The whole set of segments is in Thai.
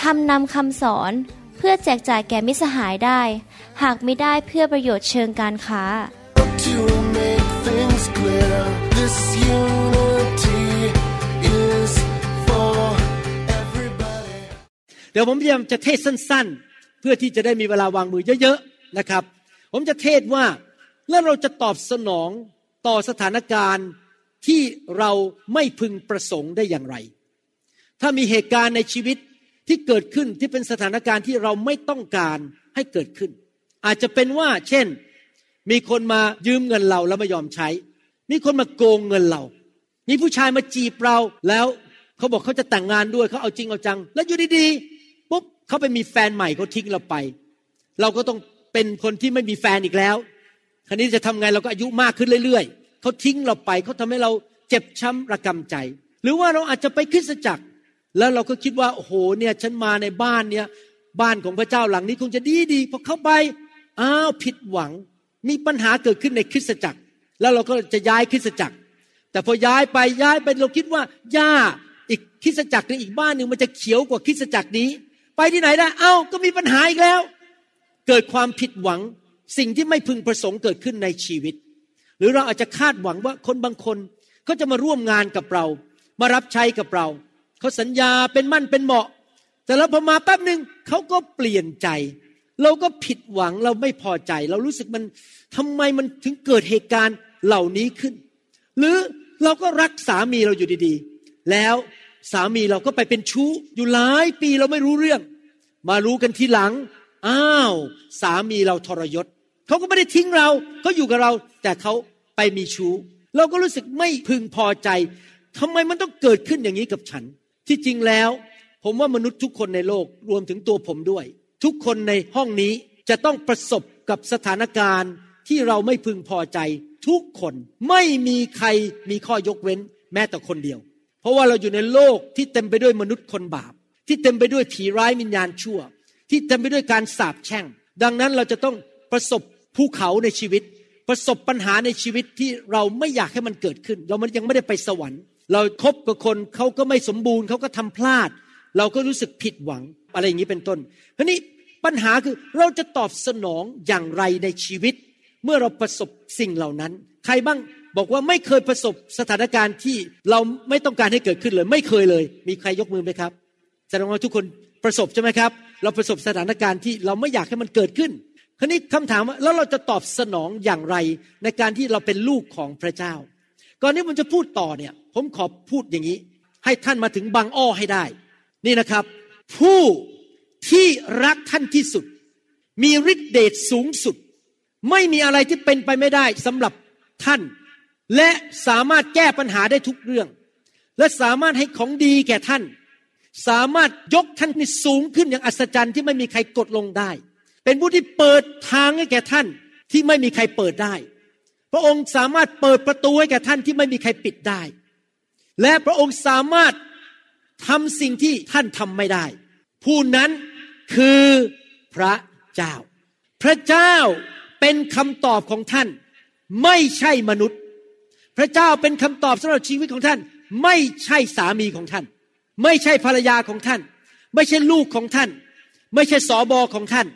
ทำนำคำสอนเพื่อแจกจ่ายแก่มิสหายได้ หากไม่ได้เพื่อประโยชน์เชิงการค้า To make things clear, this unity is for everybody. เดี๋ยวผมพยายามจะเทศสั้นๆ เพื่อที่จะได้มีเวลาวางมือเยอะๆนะครับ ผมจะเทศว่าแล้วเราจะตอบสนองต่อสถานการณ์ที่เราไม่พึงประสงค์ได้อย่างไร ถ้ามีเหตุการณ์ในชีวิต ที่เกิดขึ้นที่เป็นสถานการณ์ที่เราไม่ต้องการให้เกิดขึ้น อาจจะเป็นว่า เช่น มีคนมายืมเงินเราแล้วไม่ยอมใช้ มีคนมาโกงเงินเรา มีผู้ชายมาจีบเราแล้วเขาบอกเขาจะแต่งงานด้วยเขาเอาจริงเอาจัง แล้วอยู่ดีๆปุ๊บเขาไปมีแฟนใหม่เขาทิ้งเราไป เราก็ต้องเป็นคนที่ไม่มีแฟนอีกแล้วคราวนี้จะทำไงเราก็อายุมากขึ้นเรื่อยๆเขาทิ้งเราไปเขาทำให้เราเจ็บช้ำระกำใจ หรือว่าเราอาจจะไปคริสตจักร แล้วเราก็คิดว่าโอ้โหเนี่ยฉันมาในบ้านเนี่ยบ้านของพระเจ้าหลังนี้คงจะดีดีพอเข้าไปอ้าวผิดหวัง มีปัญหาเกิดขึ้นในคริสตจักร แล้วเราก็จะย้ายคริสตจักร แต่พอย้ายไปย้ายไปเราคิดว่าหญ้าอีกคริสตจักรในอีกบ้านหนึ่งมันจะเขียวกว่าคริสตจักรนี้ ไปที่ไหนได้เอ้าก็มีปัญหาอีกแล้ว เกิดความผิดหวังสิ่งที่ไม่พึงประสงค์เกิดขึ้นในชีวิต หรือเราอาจจะคาดหวังว่าคนบางคนเขาจะมาร่วมงานกับเรา มารับใช้กับเรา เขาสัญญาเป็นมั่นเป็นเหมาะ แต่แล้วพอมาแป๊บหนึ่งเขาก็เปลี่ยนใจ เราก็ผิดหวังเราไม่พอใจ เรารู้สึกมันทำไมมันถึงเกิดเหตุการณ์เหล่านี้ขึ้น หรือเราก็รักสามีเราอยู่ดีๆ แล้วสามีเราก็ไปเป็นชู้อยู่หลายปีเราไม่รู้เรื่อง มารู้กันทีหลัง อ้าว สามีเราทรยศเขาก็ไม่ได้ทิ้งเราเขาอยู่กับเรา แต่เขาไปมีชู้ เราก็รู้สึกไม่พึงพอใจทำไมมันต้องเกิดขึ้นอย่างนี้กับฉัน ที่จริงแล้ว ผมว่ามนุษย์ทุกคนในโลกรวมถึงตัวผมด้วย ทุกคนในห้องนี้จะต้องประสบกับสถานการณ์ที่เราไม่พึงพอใจ ทุกคนไม่มีใครมีข้อยกเว้นแม้แต่คนเดียว เพราะว่าเราอยู่ในโลกที่เต็มไปด้วยมนุษย์คนบาป ที่เต็มไปด้วยผีร้ายวิญญาณชั่ว ที่เต็มไปด้วยการสาปแช่ง ดังนั้นเราจะต้องประสบภูเขาในชีวิต ประสบปัญหาในชีวิตที่เราไม่อยากให้มันเกิดขึ้น เรามันยังไม่ได้ไปสวรรค์ เราคบกับคนเขาก็ไม่สมบูรณ์เขาก็ทำพลาด เราก็รู้สึกผิดหวังอะไรอย่างนี้เป็นต้นทีนี้ปัญหาคือเราจะตอบสนองอย่างไรในชีวิต เมื่อเราประสบสิ่งเหล่านั้น ใครบ้างบอกว่าไม่เคยประสบสถานการณ์ที่เราไม่ต้องการให้เกิดขึ้นเลย ไม่เคยเลย มีใครยกมือไหมครับแสดงว่าทุกคนประสบใช่ไหมครับ เราประสบสถานการณ์ที่เราไม่อยากให้มันเกิดขึ้นคราวนี้คำถามว่าแล้วเราจะตอบสนองอย่างไรในการที่เราเป็นลูกของพระเจ้า ก่อนนี้ผมจะพูดต่อเนี่ย ผมขอพูดอย่างนี้ ให้ท่านมาถึงบางอ้อให้ได้ นี่นะครับ ผู้ที่รักท่านที่สุด มีฤทธิเดชสูงสุด ไม่มีอะไรที่เป็นไปไม่ได้สำหรับท่าน และสามารถแก้ปัญหาได้ทุกเรื่อง และสามารถให้ของดีแก่ท่าน สามารถยกท่านให้สูงขึ้นอย่างอัศจรรย์ที่ไม่มีใครกดลงได้ เป็นผู้ที่เปิดทางให้แก่ท่านที่ไม่มีใครเปิดได้ พระองค์สามารถเปิดประตูให้แก่ท่านที่ไม่มีใครปิดได้ และพระองค์สามารถทำสิ่งที่ท่านทำไม่ได้ ผู้นั้นคือพระเจ้า พระเจ้าเป็นคำตอบของท่าน ไม่ใช่มนุษย์ พระเจ้าเป็นคำตอบสำหรับชีวิตของท่าน ไม่ใช่สามีของท่าน ไม่ใช่ภรรยาของท่าน ไม่ใช่ลูกของท่าน ไม่ใช่สอบอของท่าน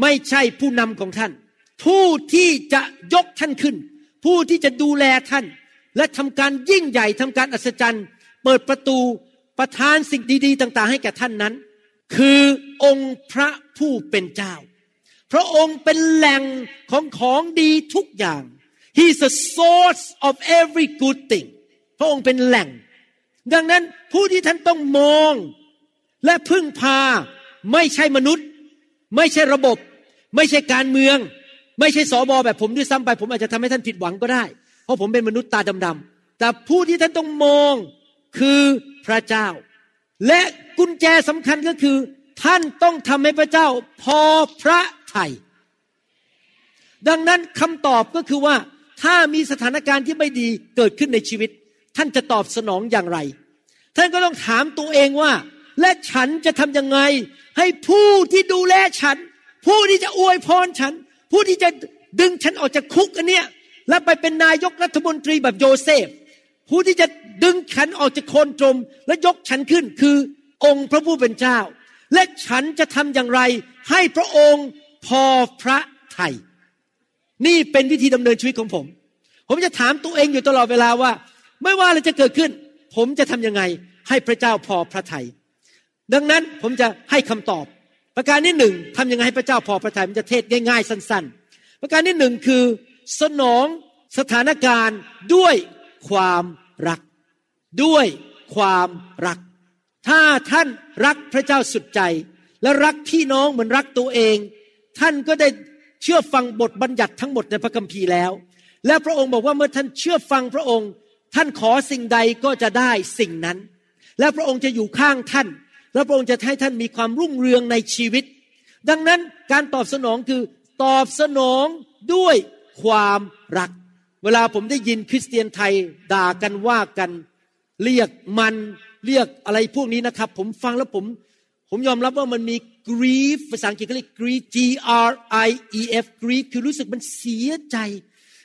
ไม่ใช่ผู้นำของท่าน ผู้ที่จะยกท่านขึ้น ผู้ที่จะดูแลท่าน และทำการยิ่งใหญ่ทำการอัศจรรย์ เปิดประตูประทานสิ่งดีๆ ต่าง ๆ ให้แก่ท่านนั้น คือองค์พระผู้เป็นเจ้า พระองค์เป็นแหล่งของของดีทุกอย่าง He is the source of every good thing พระองค์เป็นแหล่ง ดังนั้นผู้ที่ท่านต้องมองและพึ่งพาไม่ใช่มนุษย์ ไม่ใช่ระบบ ไม่ใช่การเมือง ไม่ใช่สอบอแบบผมด้วยซ้ำไป ผมอาจจะทำให้ท่านผิดหวังก็ได้ เพราะผมเป็นมนุษย์ตาดำๆแต่ผู้ที่ท่านต้องมองคือพระเจ้า และกุญแจสำคัญก็คือ ท่านต้องทำให้พระเจ้า พอพระทัยดังนั้นคำตอบก็คือว่า ถ้ามีสถานการณ์ที่ไม่ดีเกิดขึ้นในชีวิต ท่านจะตอบสนองอย่างไร ท่านก็ต้องถามตัวเองว่า และฉันจะทำยังไง ให้ผู้ที่ดูแลฉัน ผู้ที่จะอวยพรฉัน ผู้ที่จะดึงฉันออกจากคุกอันเนี้ย แล้วไปเป็นนายกรัฐมนตรีแบบโยเซฟ ผู้ที่จะดึงฉันออกจากโคนตมและยกฉันขึ้นคือองค์พระผู้เป็นเจ้า และฉันจะทำอย่างไร ให้พระองค์พอพระทัยนี่เป็นวิธีดำเนินชีวิตของผม ผมจะถามตัวเองอยู่ตลอดเวลาว่า ไม่ว่าอะไรจะเกิดขึ้น ผมจะทำยังไง ให้พระเจ้าพอพระทัยดังนั้นผมจะให้คำตอบ ประการที่หนึ่งทำยังไงให้พระเจ้าพอพระทัยมันจะเทศง่ายๆสั้น ๆ ประการที่หนึ่งคือ สนองสถานการณ์ด้วยความรัก ด้วยความรัก ถ้าท่านรักพระเจ้าสุดใจ และรักพี่น้องเหมือนรักตัวเอง ท่านก็ได้เชื่อฟังบทบัญญัติทั้งหมดในพระคัมภีร์แล้ว และพระองค์บอกว่าเมื่อท่านเชื่อฟังพระองค์ ท่านขอสิ่งใดก็จะได้สิ่งนั้น และพระองค์จะอยู่ข้างท่าน และพระองค์จะให้ท่านมีความรุ่งเรืองในชีวิต ดังนั้นการตอบสนองคือตอบสนองด้วย ความรัก เวลาผมได้ยินคริสเตียนไทยด่ากันว่ากัน เรียกมันเรียกอะไรพวกนี้นะครับ ผมฟังแล้วผม ผมยอมรับว่ามันมี grief ภาษาอังกฤษเขาเรียก grief G R I E F grief คือรู้สึกมันเสียใจ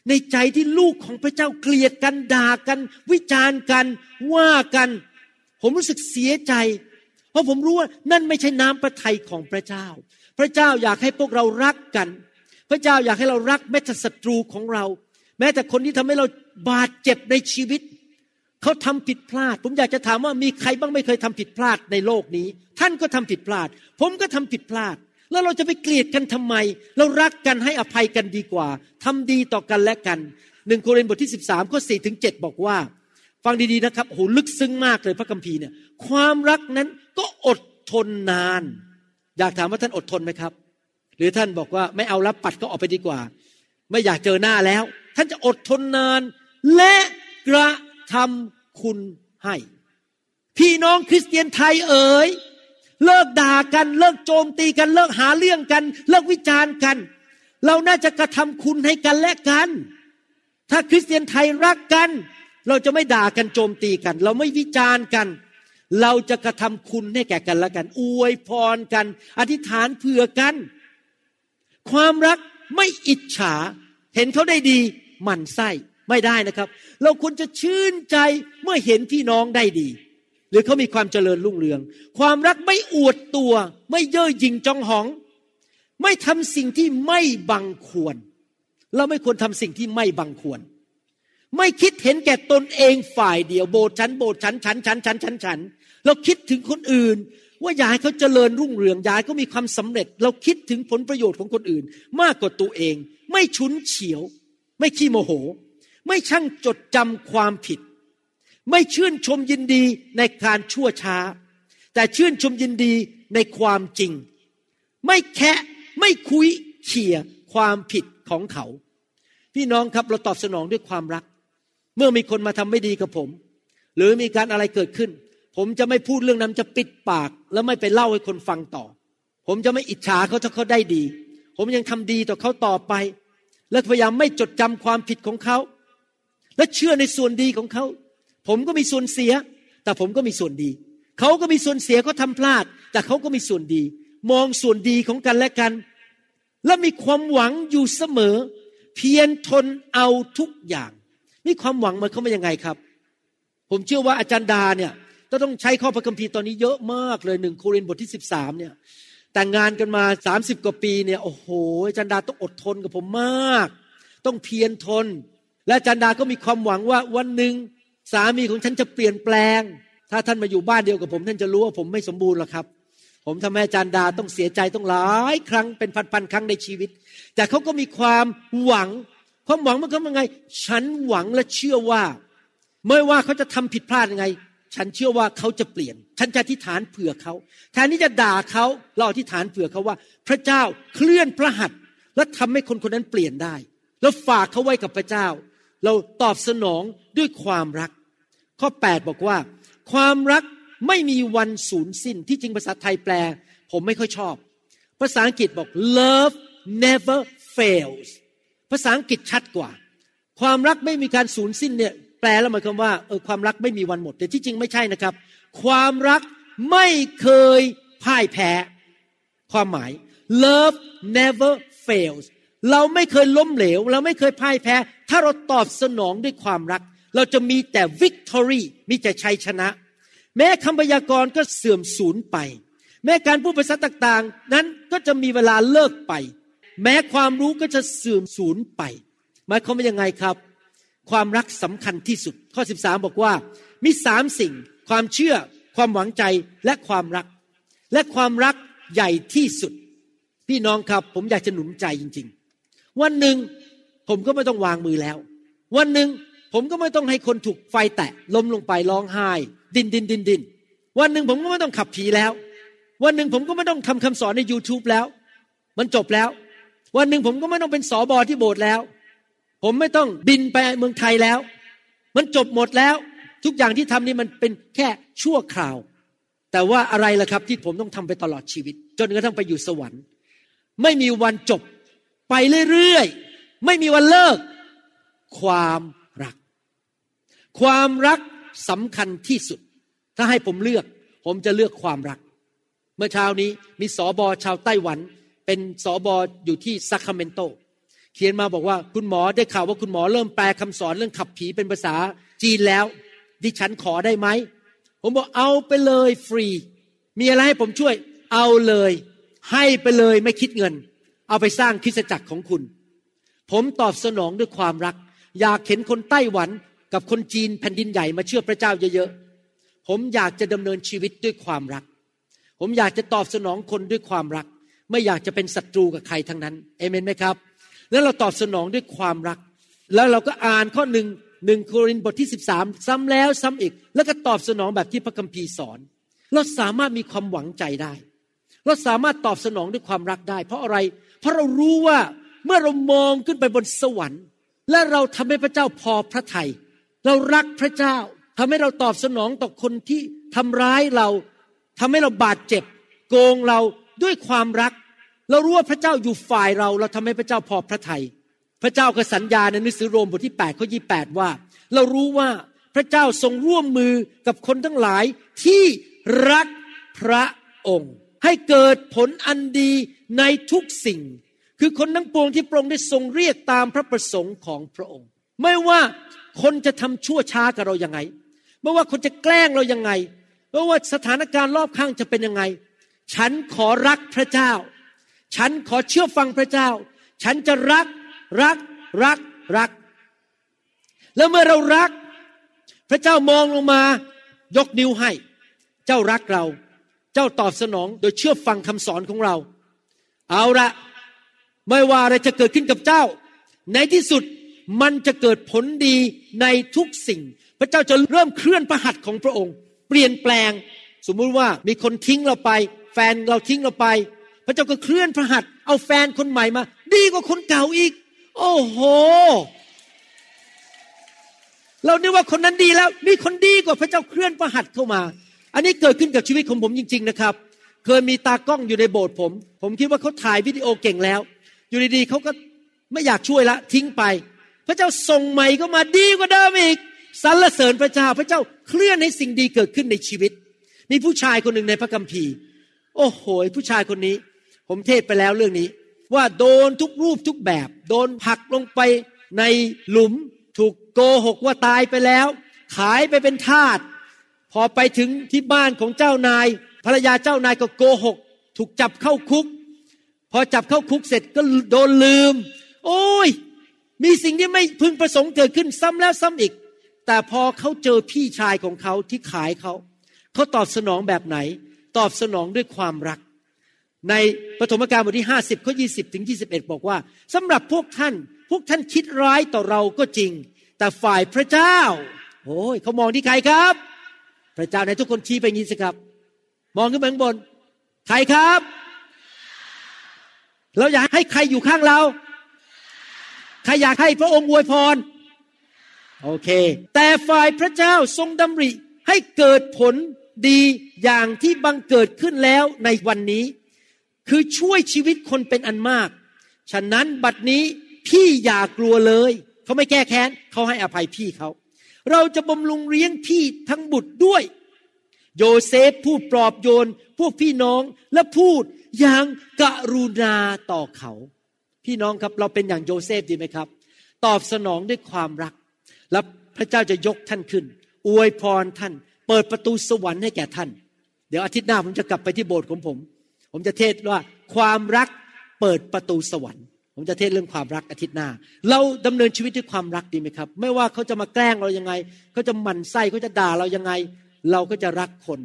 ในใจที่ลูกของพระเจ้าเกลียดกันด่ากัน วิจารณ์กันว่ากัน ผมรู้สึกเสียใจ เพราะผมรู้ว่านั่นไม่ใช่น้ำพระทัยของพระเจ้า พระเจ้าอยากให้พวกเรารักกัน พระเจ้าอยากให้เรารักแม้แต่ศัตรูของเรา แม้แต่คนที่ทำให้เราบาดเจ็บในชีวิต เขาทำผิดพลาด ผมอยากจะถามว่ามีใครบ้างไม่เคยทำผิดพลาดในโลกนี้ ท่านก็ทำผิดพลาด ผมก็ทำผิดพลาด แล้วเราจะไปเกลียดกันทำไม เรารักกันให้อภัยกันดีกว่าทำดีต่อกันและกันหนึ่งโครินธ์บทที่สิบสามข้อสี่ถึงเจ็ดบอกว่า ฟังดีๆนะครับโหลึกซึ้งมากเลยพระคัมภีร์เนี่ยความรักนั้นก็อดทนนาน อยากถามว่าท่านอดทนไหมครับ หรือท่านบอกว่าไม่เอารับปัดก็ออกไปดีกว่า ไม่อยากเจอหน้าแล้ว ท่านจะอดทนนาน และกระทำคุณให้ พี่น้องคริสเตียนไทยเอ๋ยเลิกด่ากันเลิกโจมตีกันเลิกหาเรื่องกัน เลิกวิจารณ์กัน เราน่าจะกระทำคุณให้กันและกัน ถ้าคริสเตียนไทยรักกัน เราจะไม่ด่ากันโจมตีกัน เราไม่วิจารณ์กัน เราจะกระทำคุณให้แก่กันและกัน อวยพรกัน อธิษฐานเผื่อกัน ความรักไม่อิจฉา เห็นเขาได้ดีหมั่นไส้ไม่ได้นะครับ เราควรจะชื่นใจเมื่อเห็นพี่น้องได้ดี หรือเขามีความเจริญรุ่งเรือง ความรักไม่อวดตัว ไม่เย่อหยิ่งจองหอง ไม่ทำสิ่งที่ไม่บังควร เราไม่ควรทำสิ่งที่ไม่บังควร ไม่คิดเห็นแก่ตนเองฝ่ายเดียวโบสถ์ฉันโบสถ์ฉันฉันฉันฉันฉันฉันเราคิดถึงคนอื่น ว่าอยากให้เขาเจริญรุ่งเรืองอยากให้เขามีความสำเร็จ เราคิดถึงผลประโยชน์ของคนอื่น มากกว่าตัวเอง ไม่ฉุนเฉียว ไม่ขี้โมโห ไม่ช่างจดจำความผิด ไม่ชื่นชมยินดีในการชั่วช้า แต่ชื่นชมยินดีในความจริง ไม่แคะไม่คุยเขี่ยความผิดของเขา พี่น้องครับเราตอบสนองด้วยความรัก เมื่อมีคนมาทำไม่ดีกับผม หรือมีการอะไรเกิดขึ้น ผมจะไม่พูดเรื่องนั้นจะปิดปาก แล้วไม่ไปเล่าให้คนฟังต่อ ผมจะไม่อิจฉาเขาถ้าเขาได้ดี ผมยังทำดีต่อเขาต่อไป และพยายามไม่จดจำความผิดของเขา และเชื่อในส่วนดีของเขา ผมก็มีส่วนเสีย แต่ผมก็มีส่วนดี เขาก็มีส่วนเสียเขาทำพลาด แต่เขาก็มีส่วนดี มองส่วนดีของกันและกัน และมีความหวังอยู่เสมอ เพียรทนเอาทุกอย่างนี่ความหวังมันเขามายังไงครับ ผมเชื่อว่าอาจารย์ดาเนี่ย จะต้องใช้ข้อพระคัมภีร์ตอนนี้เยอะมากเลยหนึ่งโครินธ์บทที่สิบสามเนี่ยแต่งงานกันมาสามสิบกว่าปีเนี่ยโอ้โหจารย์ดาต้องอดทนกับผมมาก ต้องเพียรทน และจารย์ดาก็มีความหวังว่าวันหนึ่งสามีของฉันจะเปลี่ยนแปลง ถ้าท่านมาอยู่บ้านเดียวกับผม ท่านจะรู้ว่าผมไม่สมบูรณ์หรอกครับ ผมทำให้จารย์ดาต้องเสียใจต้องหลายครั้งเป็นพันๆครั้งในชีวิต แต่เขาก็มีความหวัง ความหวังมันก็ยังไง ฉันหวังและเชื่อว่า ไม่ว่าเขาจะทำผิดพลาดยังไง ฉันเชื่อว่าเขาจะเปลี่ยน ฉันจะอธิษฐานเผื่อเขาแทนที่จะด่าเขาเราอธิษฐานเผื่อเขาว่า พระเจ้าเคลื่อนพระหัตถ์และทำให้คนคนนั้นเปลี่ยนได้ แล้วฝากเขาไว้กับพระเจ้า เราตอบสนองด้วยความรัก ข้อ 8 บอกว่า ความรักไม่มีวันสูญสิ้นที่จริงภาษาไทยแปล ผมไม่ค่อยชอบ ภาษาอังกฤษบอก love never fails ภาษาอังกฤษชัดกว่า ความรักไม่มีการสูญสิ้นเนี่ย ลแล้วหมายความว่าเออความรักไม่มีวันหมด แต่ที่จริงไม่ใช่นะครับ ความรักไม่เคยพ่ายแพ้ ความหมาย love never fails เราไม่เคยล้มเหลว เราไม่เคยพ่ายแพ้ ถ้าเราตอบสนองด้วยความรัก เราจะมีแต่ victory มีแต่ชัยชนะ แม้คำพยากรณ์ก็เสื่อมสูญไป แม้การพูดภาษาต่างๆ นั้นก็จะมีเวลาเลิกไป แม้ความรู้ก็จะเสื่อมสูญไปหมายความว่ายังไงครับ ความรักสำคัญที่สุด ข้อ 13 บอกว่า มีสามสิ่ง ความเชื่อ ความหวังใจและความรัก และความรักใหญ่ที่สุด พี่น้องครับ ผมอยากจะหนุนใจจริง ๆ วันหนึ่งผมก็ไม่ต้องวางมือแล้ว วันหนึ่งผมก็ไม่ต้องให้คนถูกไฟแตะล้มลงไปร้องไห้ ดินดินดินดินวันหนึ่งผมก็ไม่ต้องขับผีแล้ว วันหนึ่งผมก็ไม่ต้องทำคำสอนใน YouTube แล้ว มันจบแล้ว วันหนึ่งผมก็ไม่ต้องเป็นสอบอที่โบสถ์แล้ว ผมไม่ต้องบินไปเมืองไทยแล้ว มันจบหมดแล้ว ทุกอย่างที่ทำนี่มันเป็นแค่ชั่วคราว แต่ว่าอะไรล่ะครับที่ผมต้องทำไปตลอดชีวิต จนกระทั่งไปอยู่สวรรค์ ไม่มีวันจบไปเรื่อยๆ ไม่มีวันเลิก ความรัก ความรักสำคัญที่สุด ถ้าให้ผมเลือก ผมจะเลือกความรัก เมื่อเช้านี้มีสอบอชาวไต้หวัน เป็นสอบออยู่ที่ซัคราเมนโต เขียนมาบอกว่าคุณหมอได้ข่าวว่าคุณหมอเริ่มแปลคำสอนเรื่องขับผีเป็นภาษาจีนแล้ว ดิฉันขอได้ไหม ผมบอกเอาไปเลยฟรี มีอะไรให้ผมช่วย เอาเลย ให้ไปเลยไม่คิดเงิน เอาไปสร้างคริสตจักรของคุณ ผมตอบสนองด้วยความรัก อยากเห็นคนไต้หวันกับคนจีนแผ่นดินใหญ่มาเชื่อพระเจ้าเยอะๆ ผมอยากจะดำเนินชีวิตด้วยความรัก ผมอยากจะตอบสนองคนด้วยความรัก ไม่อยากจะเป็นศัตรูกับใครทั้งนั้น เอเมนไหมครับ แล้วเราตอบสนองด้วยความรัก แล้วเราก็อ่านข้อหนึ่งหนึ่งโครินธ์บทที่สิบสามซ้ำแล้วซ้ำอีก แล้วก็ตอบสนองแบบที่พระคัมภีร์สอน เราสามารถมีความหวังใจได้ เราสามารถตอบสนองด้วยความรักได้ เพราะอะไร เพราะเรารู้ว่าเมื่อเรามองขึ้นไปบนสวรรค์ และเราทำให้พระเจ้าพอพระทยัยเรารักพระเจ้าทำให้เราตอบสนองต่อคนที่ทำร้ายเราทำให้เราบาดเจ็บ โกงเราด้วยความรัก เรารู้ว่าพระเจ้าอยู่ฝ่ายเรา เราทำให้พระเจ้าพอพระทยัยพระเจ้าก็สัญญาในหนังสือโรมบทที่8ข้อ28ว่า เรารู้ว่าพระเจ้าทรงร่วมมือกับคนทั้งหลายที่รักพระองค์ ให้เกิดผลอันดีในทุกสิ่ง คือคนทั้งปวงที่พระองค์ได้ทรงเรียกตามพระประสงค์ของพระองค์ ไม่ว่าคนจะทำชั่วช้ากับเรายังไง ไม่ว่าคนจะแกล้งเรายังไง ไม่ว่าสถานการณ์รอบข้างจะเป็นยังไง ฉันขอรักพระเจ้า ฉันขอเชื่อฟังพระเจ้า ฉันจะรักรักรักรัก แล้วเมื่อเรารัก พระเจ้ามองลงมายกนิ้วให้ เจ้ารักเรา เจ้าตอบสนองโดยเชื่อฟังคำสอนของเรา เอาละไม่ว่าอะไรจะเกิดขึ้นกับเจ้า ในที่สุดมันจะเกิดผลดีในทุกสิ่ง พระเจ้าจะเริ่มเคลื่อนพระหัตของพระองค์ เปลี่ยนแปลง สมมุติว่ามีคนทิ้งเราไป แฟนเราทิ้งเราไป พระเจ้าก็เคลื่อนพระหัตถ์เอาแฟนคนใหม่มา ดีกว่าคนเก่าอีก โอ้โห เรานึกว่าคนนั้นดีแล้ว มีคนดีกว่าพระเจ้าเคลื่อนพระหัตถ์เข้ามา อันนี้เกิดขึ้นกับชีวิตของผมจริง ๆ นะครับ เคยมีตากล้องอยู่ในโบสถ์ผม ผมคิดว่าเขาถ่ายวิดีโอเก่งแล้ว อยู่ดีๆเขาก็ไม่อยากช่วยละ ทิ้งไป พระเจ้าส่งใหม่ก็มาดีกว่าเดิมอีกสรรเสริญพระเจ้าพระเจ้าเคลื่อนให้สิ่งดีเกิดขึ้นในชีวิต มีผู้ชายคนหนึ่งในพระคัมภีร์ โอ้โหผู้ชายคนนี้ ผมเทศไปแล้วเรื่องนี้ ว่าโดนทุกรูปทุกแบบ โดนผลักลงไปในหลุม ถูกโกหกว่าตายไปแล้ว ขายไปเป็นทาสพอไปถึงที่บ้านของเจ้านายภรรยาเจ้านายก็โกหก ถูกจับเข้าคุก พอจับเข้าคุกเสร็จก็โดนลืม โอ้ย มีสิ่งที่ไม่พึงประสงค์เกิดขึ้นซ้ำแล้วซ้ำอีก แต่พอเขาเจอพี่ชายของเขาที่ขายเขา เขาตอบสนองแบบไหน ตอบสนองด้วยความรัก ในปฐมกาลบทที่ 50ข้อ20 ถึง 21 บอกว่าสำหรับพวกท่าน พวกท่านคิดร้ายต่อเราก็จริง แต่ฝ่ายพระเจ้าโอ้ยเขามองที่ใครครับ พระเจ้าในทุกคนชี้ไปงี้สิครับ มองขึ้นไปข้างบน ใครครับ เราอยากให้ใครอยู่ข้างเรา ใครอยากให้พระองค์อวยพร โอเค แต่ฝ่ายพระเจ้าทรงดำริให้เกิดผลดีอย่างที่บังเกิดขึ้นแล้วในวันนี้ คือช่วยชีวิตคนเป็นอันมาก ฉะนั้นบัดนี้พี่อย่ากลัวเลย เขาไม่แก้แค้นเขาให้อภัยพี่เขา เราจะบำรุงเลี้ยงพี่ทั้งบุตรด้วย โยเซฟพูดปลอบโยน พวกพี่น้องและพูดอย่างกรุณาต่อเขา พี่น้องครับเราเป็นอย่างโยเซฟดีไหมครับ ตอบสนองด้วยความรัก และพระเจ้าจะยกท่านขึ้น อวยพรท่าน เปิดประตูสวรรค์ให้แก่ท่าน เดี๋ยวอาทิตย์หน้าผมจะกลับไปที่โบสถ์ของผม ผมจะเทศว่าความรักเปิดประตูสวรรค์ ผมจะเทศเรื่องความรักอาทิตย์หน้า เราดำเนินชีวิตด้วยความรักดีไหมครับ ไม่ว่าเขาจะมาแกล้งเรายังไงเขาจะหมั่นไส้เขาจะด่าเรายังไง เราก็จะรักคน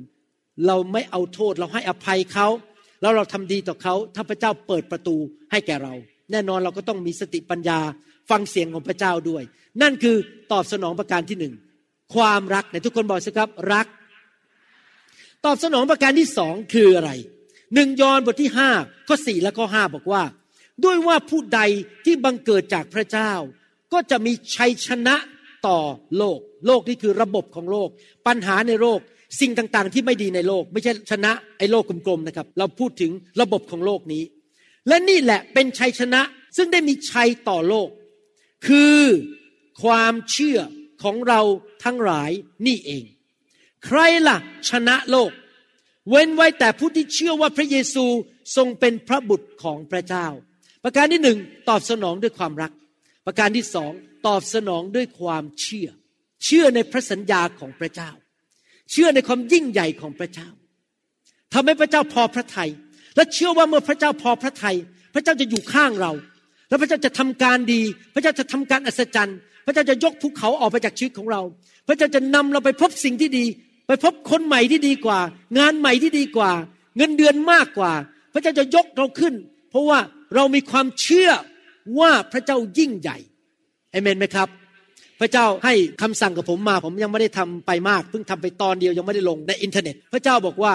เราไม่เอาโทษ เราให้อภัยเขาแล้วเราทำดีต่อเขาถ้าพระเจ้าเปิดประตูให้แก่เรา แน่นอนเราก็ต้องมีสติปัญญาฟังเสียงของพระเจ้าด้วย นั่นคือตอบสนองประการที่หนึ่งความรักในทุกคนบอกสิครับรัก ตอบสนองประการที่สองคืออะไร หนึ่งยอห์นบทที่ห้าข้อสี่และข้อห้าบอกว่า ด้วยว่าผู้ใดที่บังเกิดจากพระเจ้า ก็จะมีชัยชนะต่อโลก โลกนี่คือระบบของโลก ปัญหาในโลกสิ่งต่างๆ ที่ไม่ดีในโลก ไม่ใช่ชนะไอ้โลกกลมๆนะครับ เราพูดถึงระบบของโลกนี้ และนี่แหละเป็นชัยชนะซึ่งได้มีชัยต่อโลก คือความเชื่อของเราทั้งหลายนี่เอง ใครล่ะชนะโลก เว้นไว้แต่ผู้ที่เชื่อว่าพระเยซูทรงเป็นพระบุตรของพระเจ้า ประการที่หนึ่งตอบสนองด้วยความรัก ประการที่สองตอบสนองด้วยความเชื่อ เชื่อในพระสัญญาของพระเจ้า เชื่อในความยิ่งใหญ่ของพระเจ้าทำให้พระเจ้าพอพระทยัยและเชื่อว่าเมื่อพระเจ้าพอพระทยัยพระเจ้าจะอยู่ข้างเรา แล้วพระเจ้าจะทำการดี พระเจ้าจะทำการอัศจรรย์ พระเจ้าจะยกภูเขาออกไปจากชีวิตของเรา พระเจ้าจะนำเราไปพบสิ่งที่ดี พบคนใหม่ที่ดีกว่า งานใหม่ที่ดีกว่า เงินเดือนมากกว่า พระเจ้าจะยกเราขึ้น เพราะว่าเรามีความเชื่อว่าพระเจ้ายิ่งใหญ่เอเมนไหมครับ พระเจ้าให้คำสั่งกับผมมาผมยังไม่ได้ทำไปมาก เพิ่งทำไปตอนเดียวยังไม่ได้ลงในอินเทอร์เน็ต พระเจ้าบอกว่า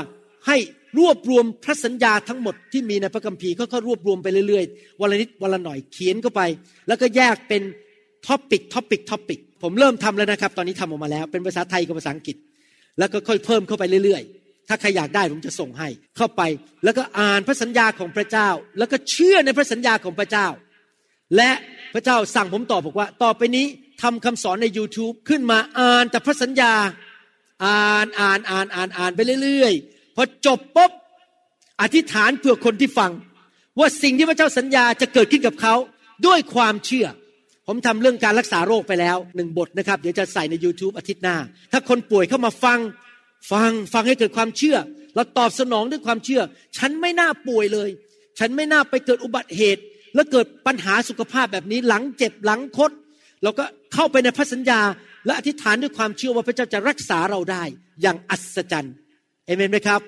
ให้รวบรวมพระสัญญาทั้งหมดที่มีในพระคัมภีร์ก็รวบรวมไปเรื่อยๆวันละนิดวันละหน่อยเขียนเข้าไป แล้วก็แยกเป็น topic topic topic ผมเริ่มทำแล้วนะครับ ตอนนี้ทำออกมาแล้ว เป็นภาษาไทยกับภาษาอังกฤษ แล้วก็ค่อยเพิ่มเข้าไปเรื่อยๆ ถ้าใครอยากได้ผมจะส่งให้ เข้าไปแล้วก็อ่านพระสัญญาของพระเจ้า แล้วก็เชื่อในพระสัญญาของพระเจ้า และพระเจ้าสั่งผมตอบบอกว่า ต่อไปนี้ทำคำสอนใน YouTube ขึ้นมาอ่านแต่พระสัญญาอ่านอ่านอ่านอ่านอ่านไปเรื่อยๆ พอจบปุ๊บอธิษฐานเพื่อคนที่ฟัง ว่าสิ่งที่พระเจ้าสัญญาจะเกิดขึ้นกับเขาด้วยความเชื่อ ผมทำเรื่องการรักษาโรคไปแล้วหนึ่งบทนะครับ เดี๋ยวจะใส่ใน YouTube อาทิตย์หน้า ถ้าคนป่วยเข้ามาฟัง ฟังฟังให้เกิดความเชื่อ เราตอบสนองด้วยความเชื่อ ฉันไม่น่าป่วยเลย ฉันไม่น่าไปเกิดอุบัติเหตุ แล้วเกิดปัญหาสุขภาพแบบนี้หลังเจ็บหลังคดเราก็เข้าไปในพระสัญญา และอธิษฐานด้วยความเชื่อว่าพระเจ้าจะรักษาเราได้อย่างอัศจรรย์เอเมนไหมครับ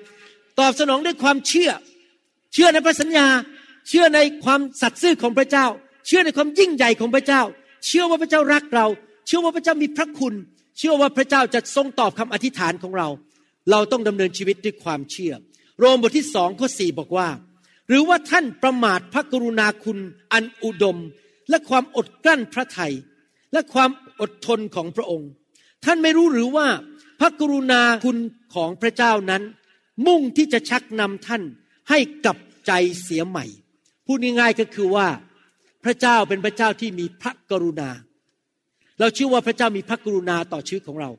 ตอบสนองด้วยความเชื่อ เชื่อในพระสัญญา เชื่อในความสัตย์ซื่อของพระเจ้า เชื่อในความยิ่งใหญ่ของพระเจ้า เชื่อว่าพระเจ้ารักเรา เชื่อว่าพระเจ้ามีพระคุณ เชื่อว่าพระเจ้าจะทรงตอบคำอธิษฐานของเรา เราต้องดำเนินชีวิตด้วยความเชื่อ โรมบทที่สองข้อสี่บอกว่า หรือว่าท่านประมาทพระกรุณาคุณอันอุดม และความอดกลั้นพระทัยและความอดทนของพระองค์ ท่านไม่รู้หรือว่าพระกรุณาคุณของพระเจ้านั้น มุ่งที่จะชักนำท่านให้กลับใจเสียใหม่ พูดง่ายๆก็คือว่า พระเจ้าเป็นพระเจ้าที่มีพระกรุณา เราเชื่อว่าพระเจ้ามีพระกรุณาต่อชีวิตของเรา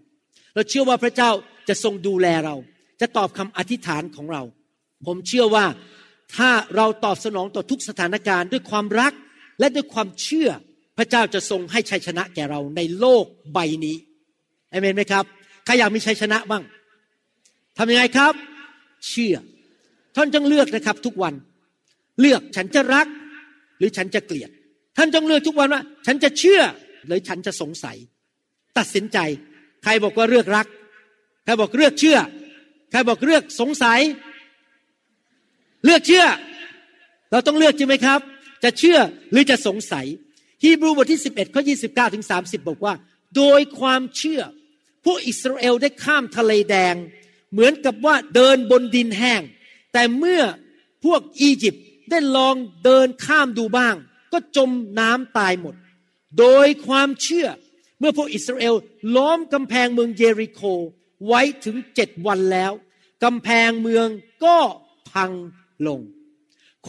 เราเชื่อว่าพระเจ้าจะทรงดูแลเรา จะตอบคำอธิษฐานของเรา ผมเชื่อว่าถ้าเราตอบสนองต่อทุกสถานการณ์ด้วยความรักและด้วยความเชื่อพระเจ้าจะทรงให้ชัยชนะแก่เราในโลกใบนี้เอเมนไหมครับใครอยากมีชัยชนะบ้างทำยังไงครับ เชื่อ ท่านจงเลือกนะครับทุกวัน เลือกฉันจะรัก หรือฉันจะเกลียด ท่านจงเลือกทุกวันว่า ฉันจะเชื่อหรือฉันจะสงสัย ตัดสินใจ ใครบอกว่าเลือกรัก ใครบอกเลือกเชื่อ ใครบอกเลือกสงสัย เลือกเชื่อ เราต้องเลือกใช่ไหมครับ จะเชื่อหรือจะสงสัย ฮีบรูบทที่ 11ข้อ29ถึง30 บอกว่า โดยความเชื่อพวกอิสราเอลได้ข้ามทะเลแดง เหมือนกับว่าเดินบนดินแห้ง แต่เมื่อพวกอียิปต์ ได้ลองเดินข้ามดูบ้าง ก็จมน้ำตายหมด โดยความเชื่อเมื่อพวกอิสราเอลล้อมกำแพงเมืองเยริโคไว้ถึงเจ็ดวันแล้วกำแพงเมืองก็พังลง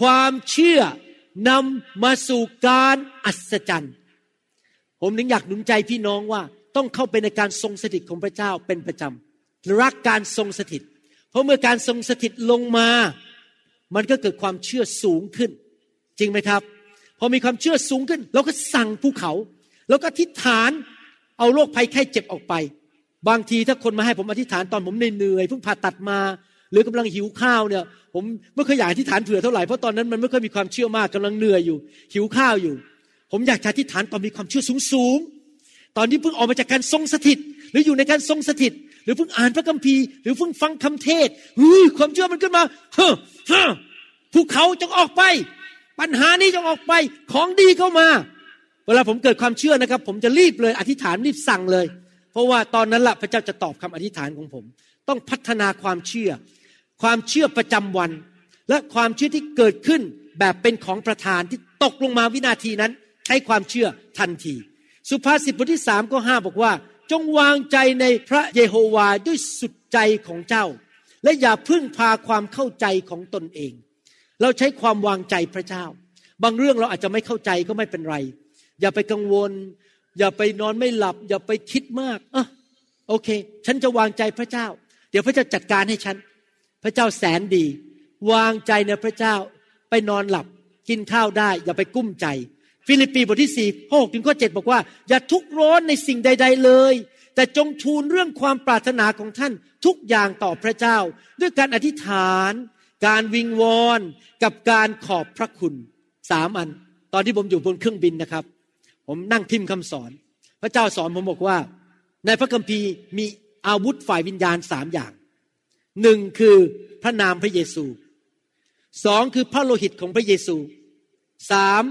ความเชื่อนำมาสู่การอัศจรรย์ ผมถึงอยากหนุนใจพี่น้องว่าต้องเข้าไปในการทรงสถิตของพระเจ้าเป็นประจำรักการทรงสถิต เพราะเมื่อการทรงสถิตลงมา มันก็เกิดความเชื่อสูงขึ้น จริงไหมครับ พอมีความเชื่อสูงขึ้น เราก็สั่งภูเขา แล้วก็อธิษฐานเอาโรคภัยไข้เจ็บออกไป บางทีถ้าคนมาให้ผมอธิษฐานตอนผมเหนื่อยเพิ่งผ่าตัดมา หรือกำลังหิวข้าวเนี่ย ผมไม่เคยอยากอธิษฐานเผื่อเท่าไหร่เพราะตอนนั้นมันไม่เคยมีความเชื่อมากกำลังเหนื่อยอยู่ หิวข้าวอยู่ ผมอยากจะอธิษฐานตอนมีความเชื่อสูงๆตอนที่เพิ่งออกมาจากการทรงสถิต หรืออยู่ในการทรงสถิต หรือเพิ่งอ่านพระคัมภีร์ หรือเพิ่งฟังคำเทศอุ้ยความเชื่อมันขึ้นมาเฮ้อเฮ้อภูเขาจงออกไป ปัญหานี้จงออกไปของดีเข้ามา เวลาผมเกิดความเชื่อนะครับ ผมจะรีบเลยอธิษฐานรีบสั่งเลย เพราะว่าตอนนั้นละพระเจ้าจะตอบคำอธิษฐานของผม ต้องพัฒนาความเชื่อ ความเชื่อประจำวัน และความเชื่อที่เกิดขึ้นแบบเป็นของประธานที่ตกลงมาวินาทีนั้น ใช้ความเชื่อทันที สุภาษิตบทที่สามก็ห้าบอกว่า จงวางใจในพระเยโฮวาด้วยสุดใจของเจ้า และอย่าพึ่งพาความเข้าใจของตนเอง เราใช้ความวางใจพระเจ้า บางเรื่องเราอาจจะไม่เข้าใจก็ไม่เป็นไร อย่าไปกังวล อย่าไปนอนไม่หลับ อย่าไปคิดมากอะโอเค ฉันจะวางใจพระเจ้า เดี๋ยวพระเจ้าจัดการให้ฉัน พระเจ้าแสนดี วางใจในพระเจ้า ไปนอนหลับ กินข้าวได้ อย่าไปกุ้มใจ ฟิลิปปีบทที่สี่ข้อหกถึงข้อเจ็ดบอกว่า อย่าทุกข์ร้อนในสิ่งใด ๆเลย แต่จงทูลเรื่องความปรารถนาของท่านทุกอย่างต่อพระเจ้า ด้วยการอธิษฐาน การวิงวอนกับการขอบพระคุณสามอัน ตอนที่ผมอยู่บนเครื่องบินนะครับ ผมนั่งพิมพ์คำสอน พระเจ้าสอนผมบอกว่า ในพระคัมภีร์มีอาวุธฝ่ายวิญญาณสามอย่างหนึ่งคือพระนามพระเยซูสองคือพระโลหิตของพระเยซูสาม